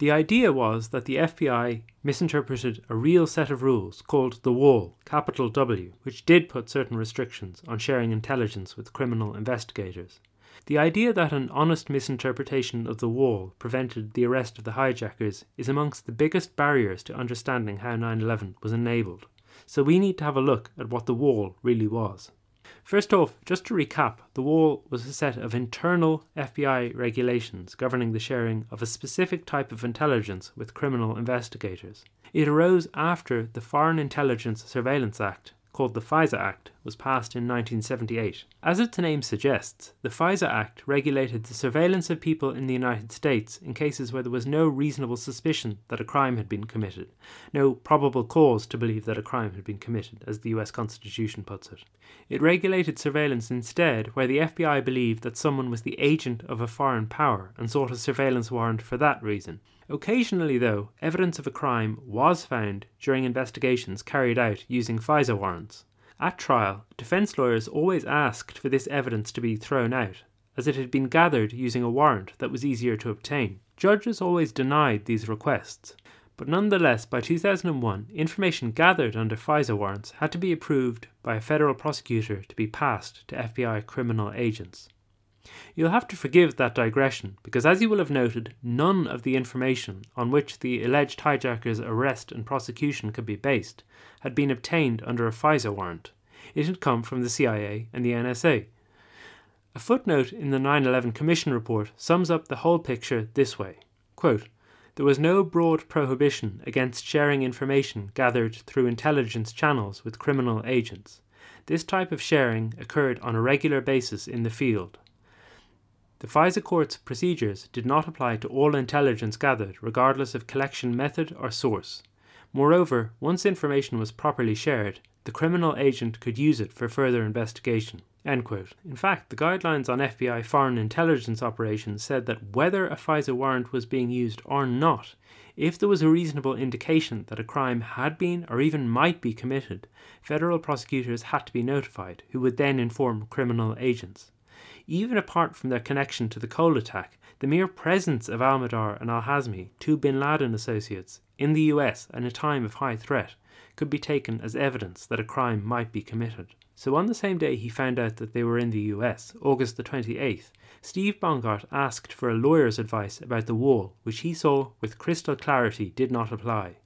The idea was that the FBI misinterpreted a real set of rules called the Wall, capital W, which did put certain restrictions on sharing intelligence with criminal investigators. The idea that an honest misinterpretation of the Wall prevented the arrest of the hijackers is amongst the biggest barriers to understanding how 9 11 was enabled so we need to have a look at what the wall really was. First off, just to recap, the wall was a set of internal FBI regulations governing the sharing of a specific type of intelligence with criminal investigators. It arose after the Foreign Intelligence Surveillance Act called the FISA Act, was passed in 1978. As its name suggests, the FISA Act regulated the surveillance of people in the United States in cases where there was no reasonable suspicion that a crime had been committed, no probable cause to believe that a crime had been committed, as the US Constitution puts it. It regulated surveillance instead where the FBI believed that someone was the agent of a foreign power and sought a surveillance warrant for that reason. Occasionally, though, evidence of a crime was found during investigations carried out using FISA warrants. At trial, defence lawyers always asked for this evidence to be thrown out, as it had been gathered using a warrant that was easier to obtain. Judges always denied these requests, but nonetheless, by 2001, information gathered under FISA warrants had to be approved by a federal prosecutor to be passed to FBI criminal agents. You'll have to forgive that digression, because as you will have noted, none of the information on which the alleged hijacker's arrest and prosecution could be based had been obtained under a FISA warrant. It had come from the CIA and the NSA. A footnote in the 9 11 Commission report sums up the whole picture this way Quote, There was no broad prohibition against sharing information gathered through intelligence channels with criminal agents. This type of sharing occurred on a regular basis in the field. The FISA court's procedures did not apply to all intelligence gathered, regardless of collection method or source. Moreover, once information was properly shared, the criminal agent could use it for further investigation. In fact, the guidelines on FBI foreign intelligence operations said that whether a FISA warrant was being used or not, if there was a reasonable indication that a crime had been or even might be committed, federal prosecutors had to be notified, who would then inform criminal agents. Even apart from their connection to the Cole attack, the mere presence of Almihdhar and Al Hazmi, two bin Laden associates, in the US at a time of high threat, could be taken as evidence that a crime might be committed. So on the same day he found out that they were in the US, August the 28th, Steve Bongardt asked for a lawyer's advice about the wall, which he saw with crystal clarity did not apply.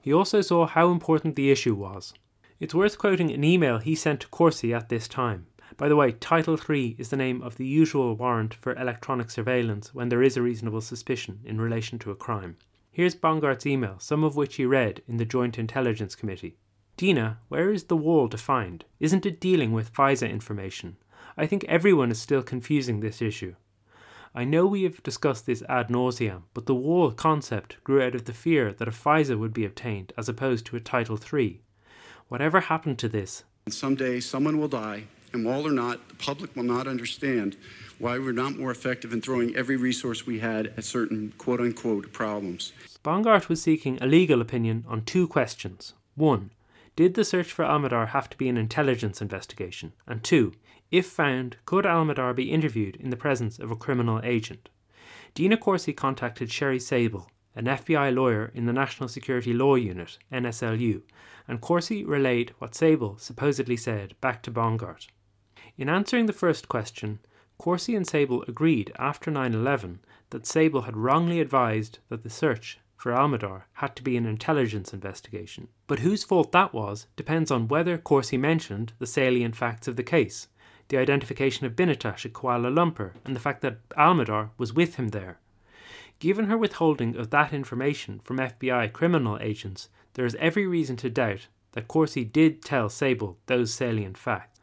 He also saw how important the issue was. It's worth quoting an email he sent to Corsi at this time. By the way, Title 3 is the name of the usual warrant for electronic surveillance when there is a reasonable suspicion in relation to a crime. Here's Bongardt's email, some of which he read in the Joint Intelligence Committee. Dina, where is the wall defined? Isn't it dealing with FISA information? I think everyone is still confusing this issue. I know we have discussed this ad nauseam, but the wall concept grew out of the fear that a FISA would be obtained as opposed to a Title III. Whatever happened to this? Someday someone will die, and wall or not, the public will not understand why we're not more effective in throwing every resource we had at certain quote unquote problems. Bongardt was seeking a legal opinion on two questions. One, did the search for Almihdhar have to be an intelligence investigation? And two, if found, could Almihdhar be interviewed in the presence of a criminal agent? Dina Corsi contacted Sherry Sabol, an FBI lawyer in the National Security Law Unit, NSLU, and Corsi relayed what Sabol supposedly said back to Bongardt. In answering the first question, Corsi and Sabol agreed after 9 11 that Sabol had wrongly advised that the search for Almihdhar had to be an intelligence investigation. But whose fault that was depends on whether Corsi mentioned the salient facts of the case, the identification of bin Attash at Kuala Lumpur, and the fact that Almihdhar was with him there. Given her withholding of that information from FBI criminal agents, there is every reason to doubt that Corsi did tell Sabol those salient facts.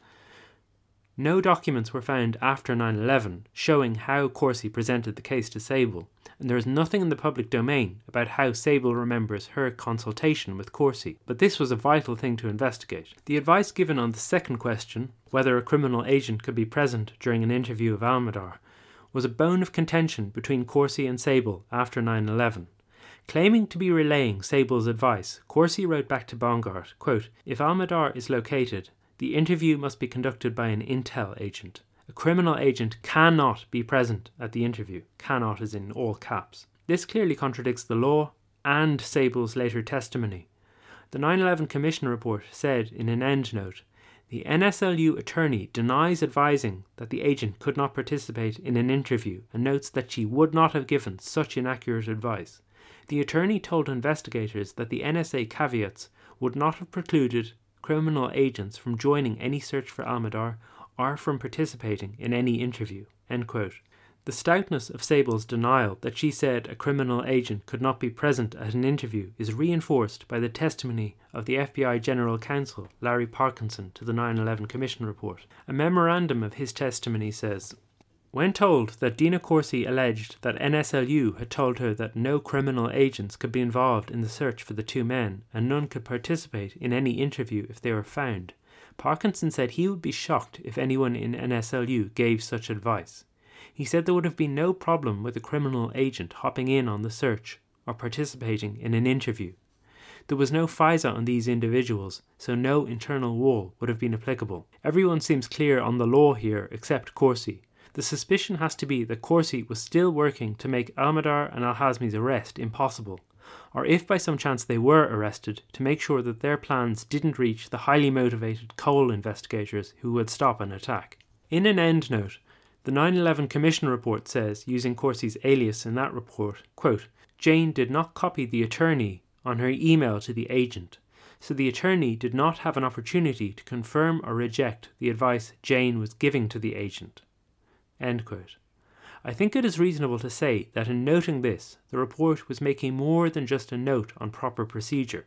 No documents were found after 9 11 showing how Corsi presented the case to Sabol, and there is nothing in the public domain about how Sabol remembers her consultation with Corsi, but this was a vital thing to investigate. The advice given on the second question, whether a criminal agent could be present during an interview of Almihdhar, was a bone of contention between Corsi and Sabol after 9 11. Claiming to be relaying Sabol's advice, Corsi wrote back to Bongardt, quote, If Almihdhar is located, the interview must be conducted by an intel agent. A criminal agent cannot be present at the interview. Cannot is in all caps. This clearly contradicts the law and Sabol's later testimony. The 9 11 Commission report said in an endnote the NSLU attorney denies advising that the agent could not participate in an interview and notes that she would not have given such inaccurate advice. The attorney told investigators that the NSA caveats would not have precluded criminal agents from joining any search for Almihdhar or from participating in any interview. The stoutness of Sabol's denial that she said a criminal agent could not be present at an interview is reinforced by the testimony of the FBI General Counsel, Larry Parkinson, to the 9 11 Commission report. A memorandum of his testimony says when told that Dina Corsi alleged that NSLU had told her that no criminal agents could be involved in the search for the two men and none could participate in any interview if they were found, Parkinson said he would be shocked if anyone in NSLU gave such advice. He said there would have been no problem with a criminal agent hopping in on the search or participating in an interview. There was no FISA on these individuals, so no internal wall would have been applicable. Everyone seems clear on the law here except Corsi, the suspicion has to be that Corsi was still working to make Almihdhar and Al Hazmi's arrest impossible, or if by some chance they were arrested, to make sure that their plans didn't reach the highly motivated Cole investigators who would stop an attack. In an endnote, the 9 11 Commission report says, using Corsi's alias in that report, quote, Jane did not copy the attorney on her email to the agent, so the attorney did not have an opportunity to confirm or reject the advice Jane was giving to the agent. I think it is reasonable to say that in noting this, the report was making more than just a note on proper procedure.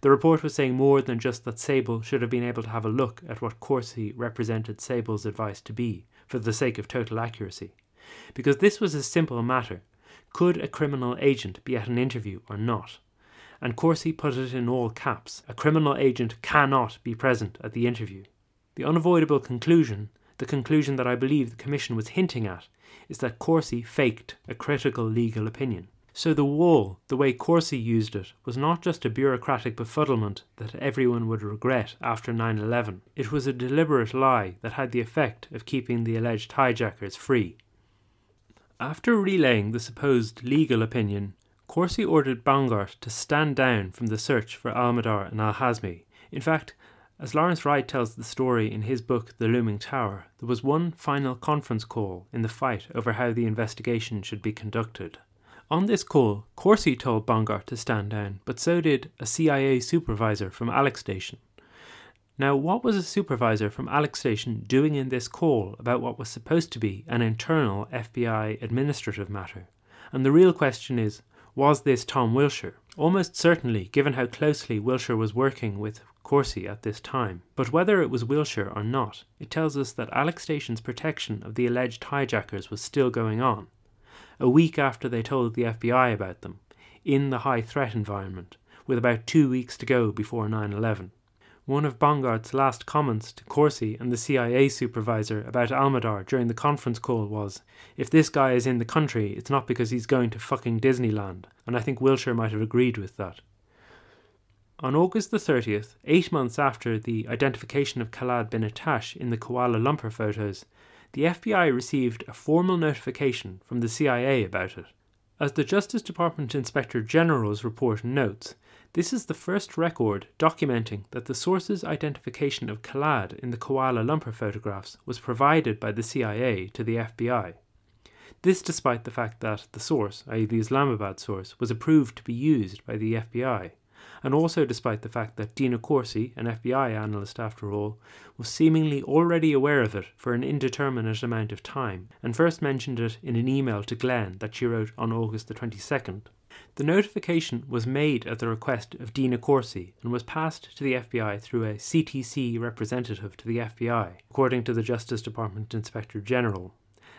The report was saying more than just that Sabol should have been able to have a look at what Corsi represented Sabol's advice to be, for the sake of total accuracy. Because this was a simple matter. Could a criminal agent be at an interview or not? And Corsi put it in all caps a criminal agent cannot be present at the interview. The unavoidable conclusion the conclusion that I believe the Commission was hinting at is that Corsi faked a critical legal opinion. So the wall, the way Corsi used it, was not just a bureaucratic befuddlement that everyone would regret after 9 11. It was a deliberate lie that had the effect of keeping the alleged hijackers free. After relaying the supposed legal opinion, Corsi ordered Bongardt to stand down from the search for Almihdhar and Al Hazmi. In fact, as Lawrence Wright tells the story in his book The Looming Tower, there was one final conference call in the fight over how the investigation should be conducted. On this call, Corsi told Bongardt to stand down, but so did a CIA supervisor from Alec Station. Now, what was a supervisor from Alec Station doing in this call about what was supposed to be an internal FBI administrative matter? And the real question is was this Tom Wilshire? Almost certainly, given how closely Wilshire was working with Corsi at this time, but whether it was Wilshire or not, it tells us that Alec Station's protection of the alleged hijackers was still going on. A week after they told the FBI about them, in the high threat environment, with about two weeks to go before 9 11. One of Bongardt's last comments to Corsi and the CIA supervisor about Almihdhar during the conference call was, If this guy is in the country, it's not because he's going to fucking Disneyland. And I think Wilshire might have agreed with that. On August the 30th, eight months after the identification of Khallad bin Attash in the Kuala Lumpur photos, the FBI received a formal notification from the CIA about it. As the Justice Department Inspector General's report notes, this is the first record documenting that the source's identification of Khallad in the Kuala Lumpur photographs was provided by the CIA to the FBI. This despite the fact that the source, i.e., the Islamabad source, was approved to be used by the FBI, and also despite the fact that Dina Corsi, an FBI analyst after all, was seemingly already aware of it for an indeterminate amount of time, and first mentioned it in an email to Glenn that she wrote on August the 22nd. The notification was made at the request of Dina Corsi and was passed to the FBI through a CTC representative to the FBI, according to the Justice Department Inspector General.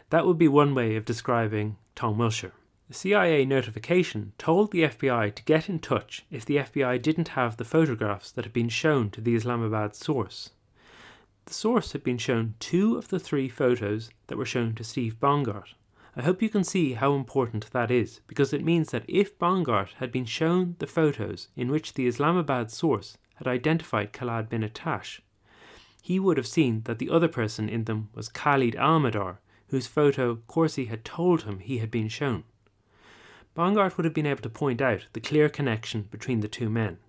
That would be one way of describing Tom Wilshire. The CIA notification told the FBI to get in touch if the FBI didn't have the photographs that had been shown to the Islamabad source. The source had been shown two of the three photos that were shown to Steve Bongardt, I hope you can see how important that is, because it means that if Bongardt had been shown the photos in which the Islamabad source had identified Khallad bin Attash, he would have seen that the other person in them was Khalid Almihdhar, whose photo Corsi had told him he had been shown. Bongardt would have been able to point out the clear connection between the two men.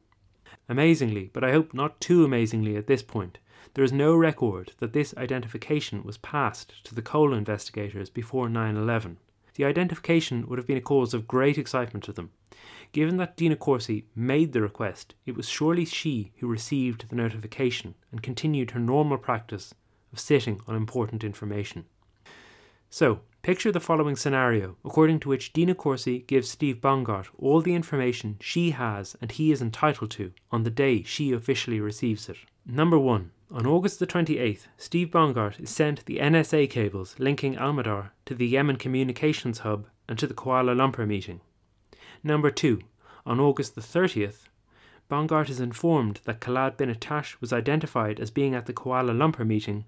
Amazingly, but I hope not too amazingly at this point, there is no record that this identification was passed to the Cole investigators before 9 11. The identification would have been a cause of great excitement to them. Given that Dina Corsi made the request, it was surely she who received the notification and continued her normal practice of sitting on important information. So, picture the following scenario, according to which Dina Corsi gives Steve Bongardt all the information she has and he is entitled to on the day she officially receives it. Number 1. On August the 28th, Steve Bongardt is sent the NSA cables linking Almihdhar to the Yemen Communications Hub and to the Kuala Lumpur meeting. Number 2. On August the 30th, Bongart is informed that Khallad bin Attash was identified as being at the Kuala Lumpur meeting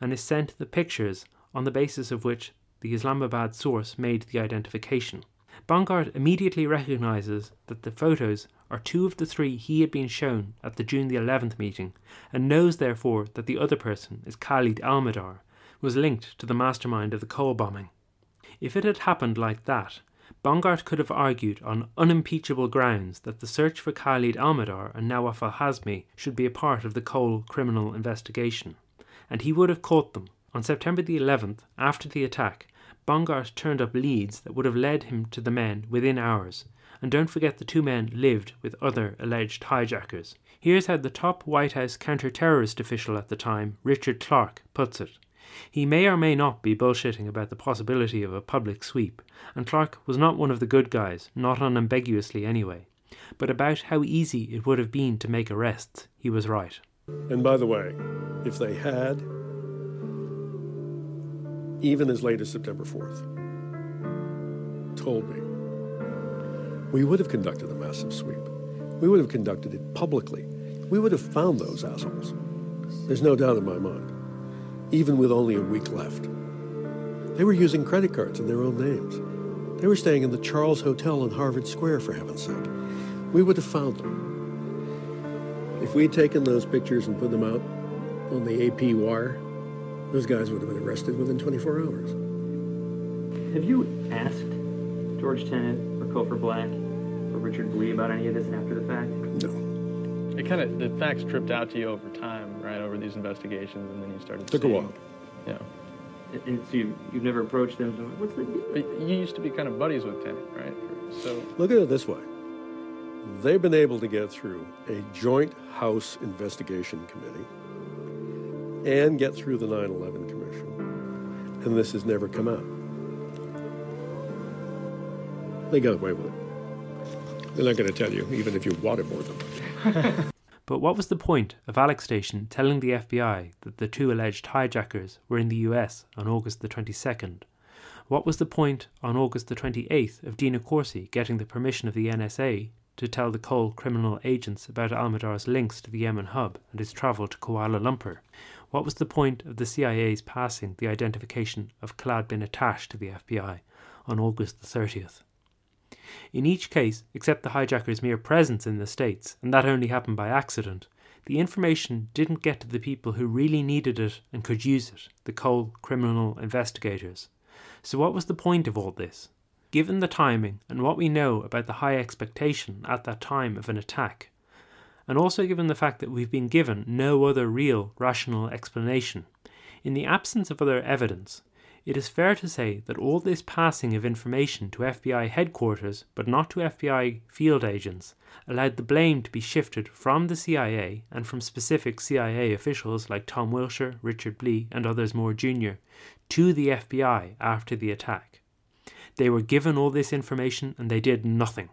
and is sent the pictures on the basis of which the Islamabad source made the identification. Bongardt immediately recognizes that the photos are two of the three he had been shown at the June the 11th meeting, and knows therefore that the other person is Khalid Almihdhar, was linked to the mastermind of the Cole bombing. If it had happened like that, Bongardt could have argued on unimpeachable grounds that the search for Khalid Almihdhar and Nawaf al Hazmi should be a part of the Cole criminal investigation, and he would have caught them. On September the 11th, after the attack, Bongardt turned up leads that would have led him to the men within hours, and don't forget the two men lived with other alleged hijackers. Here's how the top White House counter-terrorist official at the time, Richard Clarke, puts it. He may or may not be bullshitting about the possibility of a public sweep, and Clarke was not one of the good guys, not unambiguously anyway. But about how easy it would have been to make arrests, he was right. And by the way, if they had, even as late as September 4th, told me we would have conducted a massive sweep. We would have conducted it publicly. We would have found those assholes. There's no doubt in my mind, even with only a week left. They were using credit cards in their own names. They were staying in the Charles Hotel in Harvard Square, for heaven's sake. We would have found them. If we'd taken those pictures and put them out on the AP wire, those guys would have been arrested within 24 hours. Have you asked George Tenet or Cofer Black or Richard Blee about any of this after the fact? No. It kind of the facts tripped out to you over time, right? Over these investigations, and then you started. Took seeing, a while. Yeah. And so you, you've never approached them. So what's the deal? You used to be kind of buddies with Tenet, right? So Look at it this way. They've been able to get through a joint House investigation committee and get through the 9 11 Commission, and this has never come out. They got away with it. They're not going to tell you, even if you waterboard them. But what was the point of Alec Station telling the FBI that the two alleged hijackers were in the US on August the 22nd? What was the point on August the 28th of Dina Corsi getting the permission of the NSA to tell the Cole criminal agents about Almihdhar's links to the Yemen hub and his travel to Kuala Lumpur? What was the point of the CIA's passing the identification of Khallad bin Attash to the FBI on August the 30th? In each case, except the hijacker's mere presence in the States, and that only happened by accident, the information didn't get to the people who really needed it and could use it, the Cole criminal investigators. So, what was the point of all this? Given the timing and what we know about the high expectation at that time of an attack, and also given the fact that we've been given no other real rational explanation, in the absence of other evidence, it is fair to say that all this passing of information to FBI headquarters, but not to FBI field agents, allowed the blame to be shifted from the CIA and from specific CIA officials like Tom Wilshire, Richard Blee, and others more junior, to the FBI after the attack. They were given all this information and they did nothing.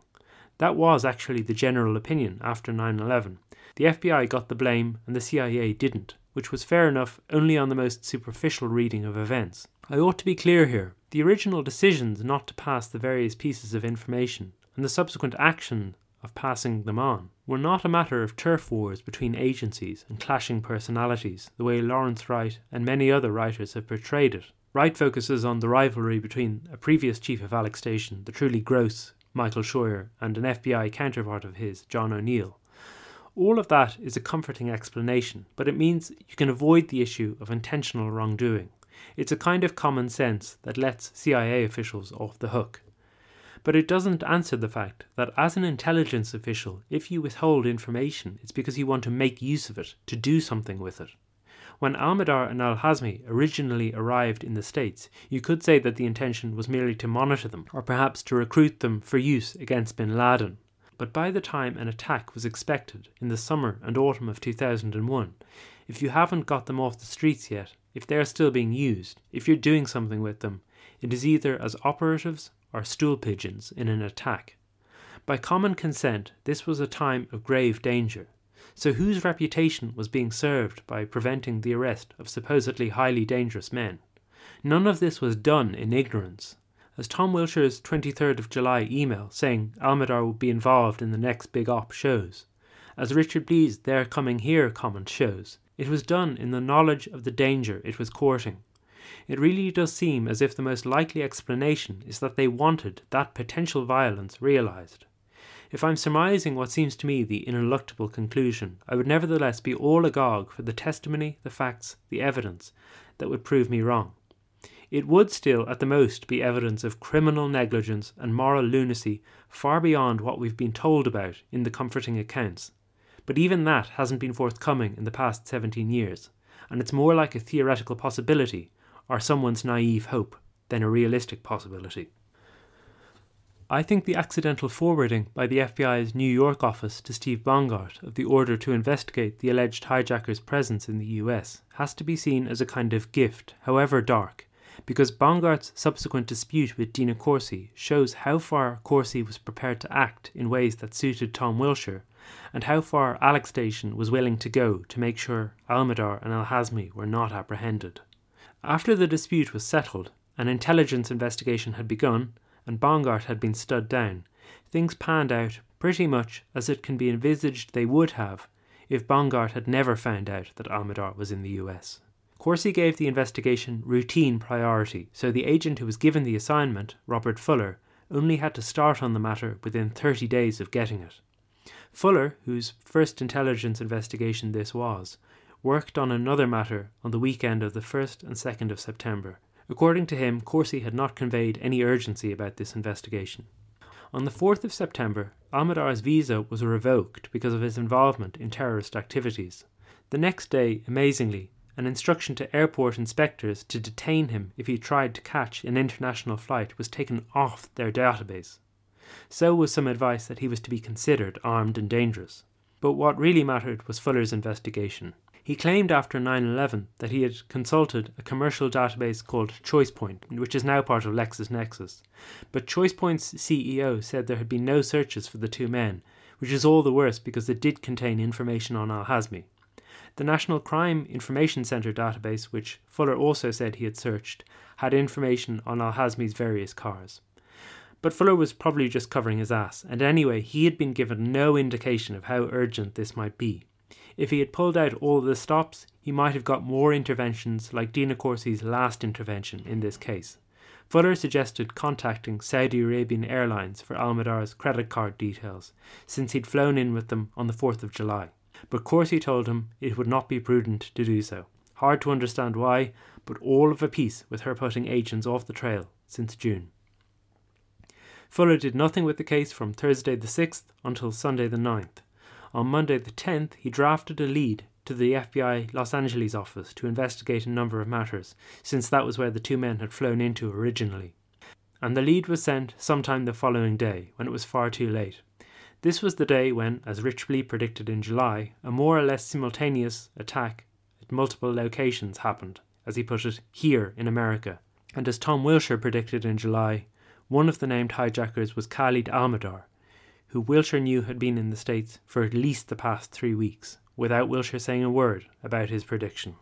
That was actually the general opinion after 9 11. The FBI got the blame and the CIA didn't, which was fair enough only on the most superficial reading of events. I ought to be clear here. The original decisions not to pass the various pieces of information and the subsequent action of passing them on were not a matter of turf wars between agencies and clashing personalities, the way Lawrence Wright and many other writers have portrayed it. Wright focuses on the rivalry between a previous chief of Alec Station, the truly gross Michael Scheuer, and an FBI counterpart of his, John O'Neill. All of that is a comforting explanation, but it means you can avoid the issue of intentional wrongdoing. It's a kind of common sense that lets CIA officials off the hook. But it doesn't answer the fact that as an intelligence official, if you withhold information, it's because you want to make use of it, to do something with it. When Almihdhar and Al Hazmi originally arrived in the States, you could say that the intention was merely to monitor them, or perhaps to recruit them for use against bin Laden. But by the time an attack was expected in the summer and autumn of 2001, if you haven't got them off the streets yet, if they are still being used, if you're doing something with them, it is either as operatives or stool pigeons in an attack. By common consent, this was a time of grave danger. So, whose reputation was being served by preventing the arrest of supposedly highly dangerous men? None of this was done in ignorance. As Tom Wilshire's 23rd of July email saying Almihdhar would be involved in the next big op shows, as Richard Blee's They're Coming Here comment shows, it was done in the knowledge of the danger it was courting. It really does seem as if the most likely explanation is that they wanted that potential violence realized. If I'm surmising what seems to me the ineluctable conclusion, I would nevertheless be all agog for the testimony, the facts, the evidence that would prove me wrong. It would still, at the most, be evidence of criminal negligence and moral lunacy far beyond what we've been told about in the comforting accounts, but even that hasn't been forthcoming in the past 17 years, and it's more like a theoretical possibility or someone's naive hope than a realistic possibility. I think the accidental forwarding by the FBI's New York office to Steve Bongardt of the order to investigate the alleged hijacker's presence in the US has to be seen as a kind of gift, however dark, because Bongardt's subsequent dispute with Dina Corsi shows how far Corsi was prepared to act in ways that suited Tom Wilshire and how far Alec Station was willing to go to make sure Almihdhar and Al Hazmi were not apprehended. After the dispute was settled, an intelligence investigation had begun, and Bongardt had been stood down, things panned out pretty much as it can be envisaged they would have if Bongardt had never found out that Almihdhar was in the US. Corsi gave the investigation routine priority, so the agent who was given the assignment, Robert Fuller, only had to start on the matter within 30 days of getting it. Fuller, whose first intelligence investigation this was, worked on another matter on the weekend of the 1st and 2nd of September. According to him, Corsi had not conveyed any urgency about this investigation. On the 4th of September, Almihdhar's visa was revoked because of his involvement in terrorist activities. The next day, amazingly, an instruction to airport inspectors to detain him if he tried to catch an international flight was taken off their database. So was some advice that he was to be considered armed and dangerous. But what really mattered was Fuller's investigation. He claimed after 9 11 that he had consulted a commercial database called ChoicePoint, which is now part of LexisNexis. But ChoicePoint's CEO said there had been no searches for the two men, which is all the worse because it did contain information on Al Hazmi. The National Crime Information Centre database, which Fuller also said he had searched, had information on Al Hazmi's various cars. But Fuller was probably just covering his ass, and anyway, he had been given no indication of how urgent this might be. If he had pulled out all the stops, he might have got more interventions like Dina Corsi's last intervention in this case. Fuller suggested contacting Saudi Arabian Airlines for Al Mihdhar's credit card details, since he'd flown in with them on the 4th of July but Corsi told him it would not be prudent to do so. Hard to understand why, but all of a piece with her putting agents off the trail since June. Fuller did nothing with the case from Thursday the 6th until Sunday the 9th. On Monday the 10th, he drafted a lead to the FBI Los Angeles office to investigate a number of matters, since that was where the two men had flown into originally. And the lead was sent sometime the following day, when it was far too late. This was the day when, as Rich Blee predicted in July, a more or less simultaneous attack at multiple locations happened, as he put it, here in America. And as Tom Wilshire predicted in July, one of the named hijackers was Khalid Almihdhar, who Wilshire knew had been in the States for at least the past three weeks, without Wilshire saying a word about his prediction.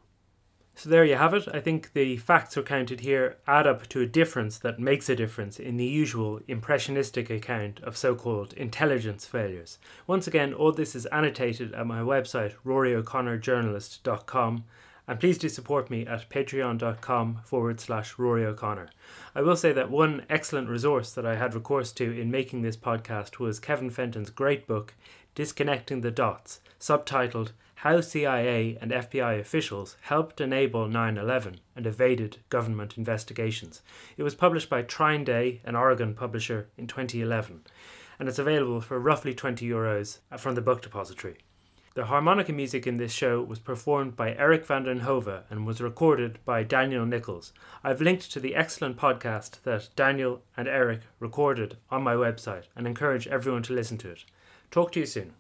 So there you have it. I think the facts recounted here add up to a difference that makes a difference in the usual impressionistic account of so called intelligence failures. Once again, all this is annotated at my website, roryo'connorjournalist.com, and please do support me at patreon.com forward slash Rory O'Connor. I will say that one excellent resource that I had recourse to in making this podcast was Kevin Fenton's great book, Disconnecting the Dots, subtitled how CIA and FBI officials helped enable 9 11 and evaded government investigations. It was published by TrineDay, an Oregon publisher, in 2011, and it's available for roughly 20 euros from the Book Depository. The harmonica music in this show was performed by Eric van den Hove and was recorded by Daniel Nichols. I've linked to the excellent podcast that Daniel and Eric recorded on my website and encourage everyone to listen to it. Talk to you soon.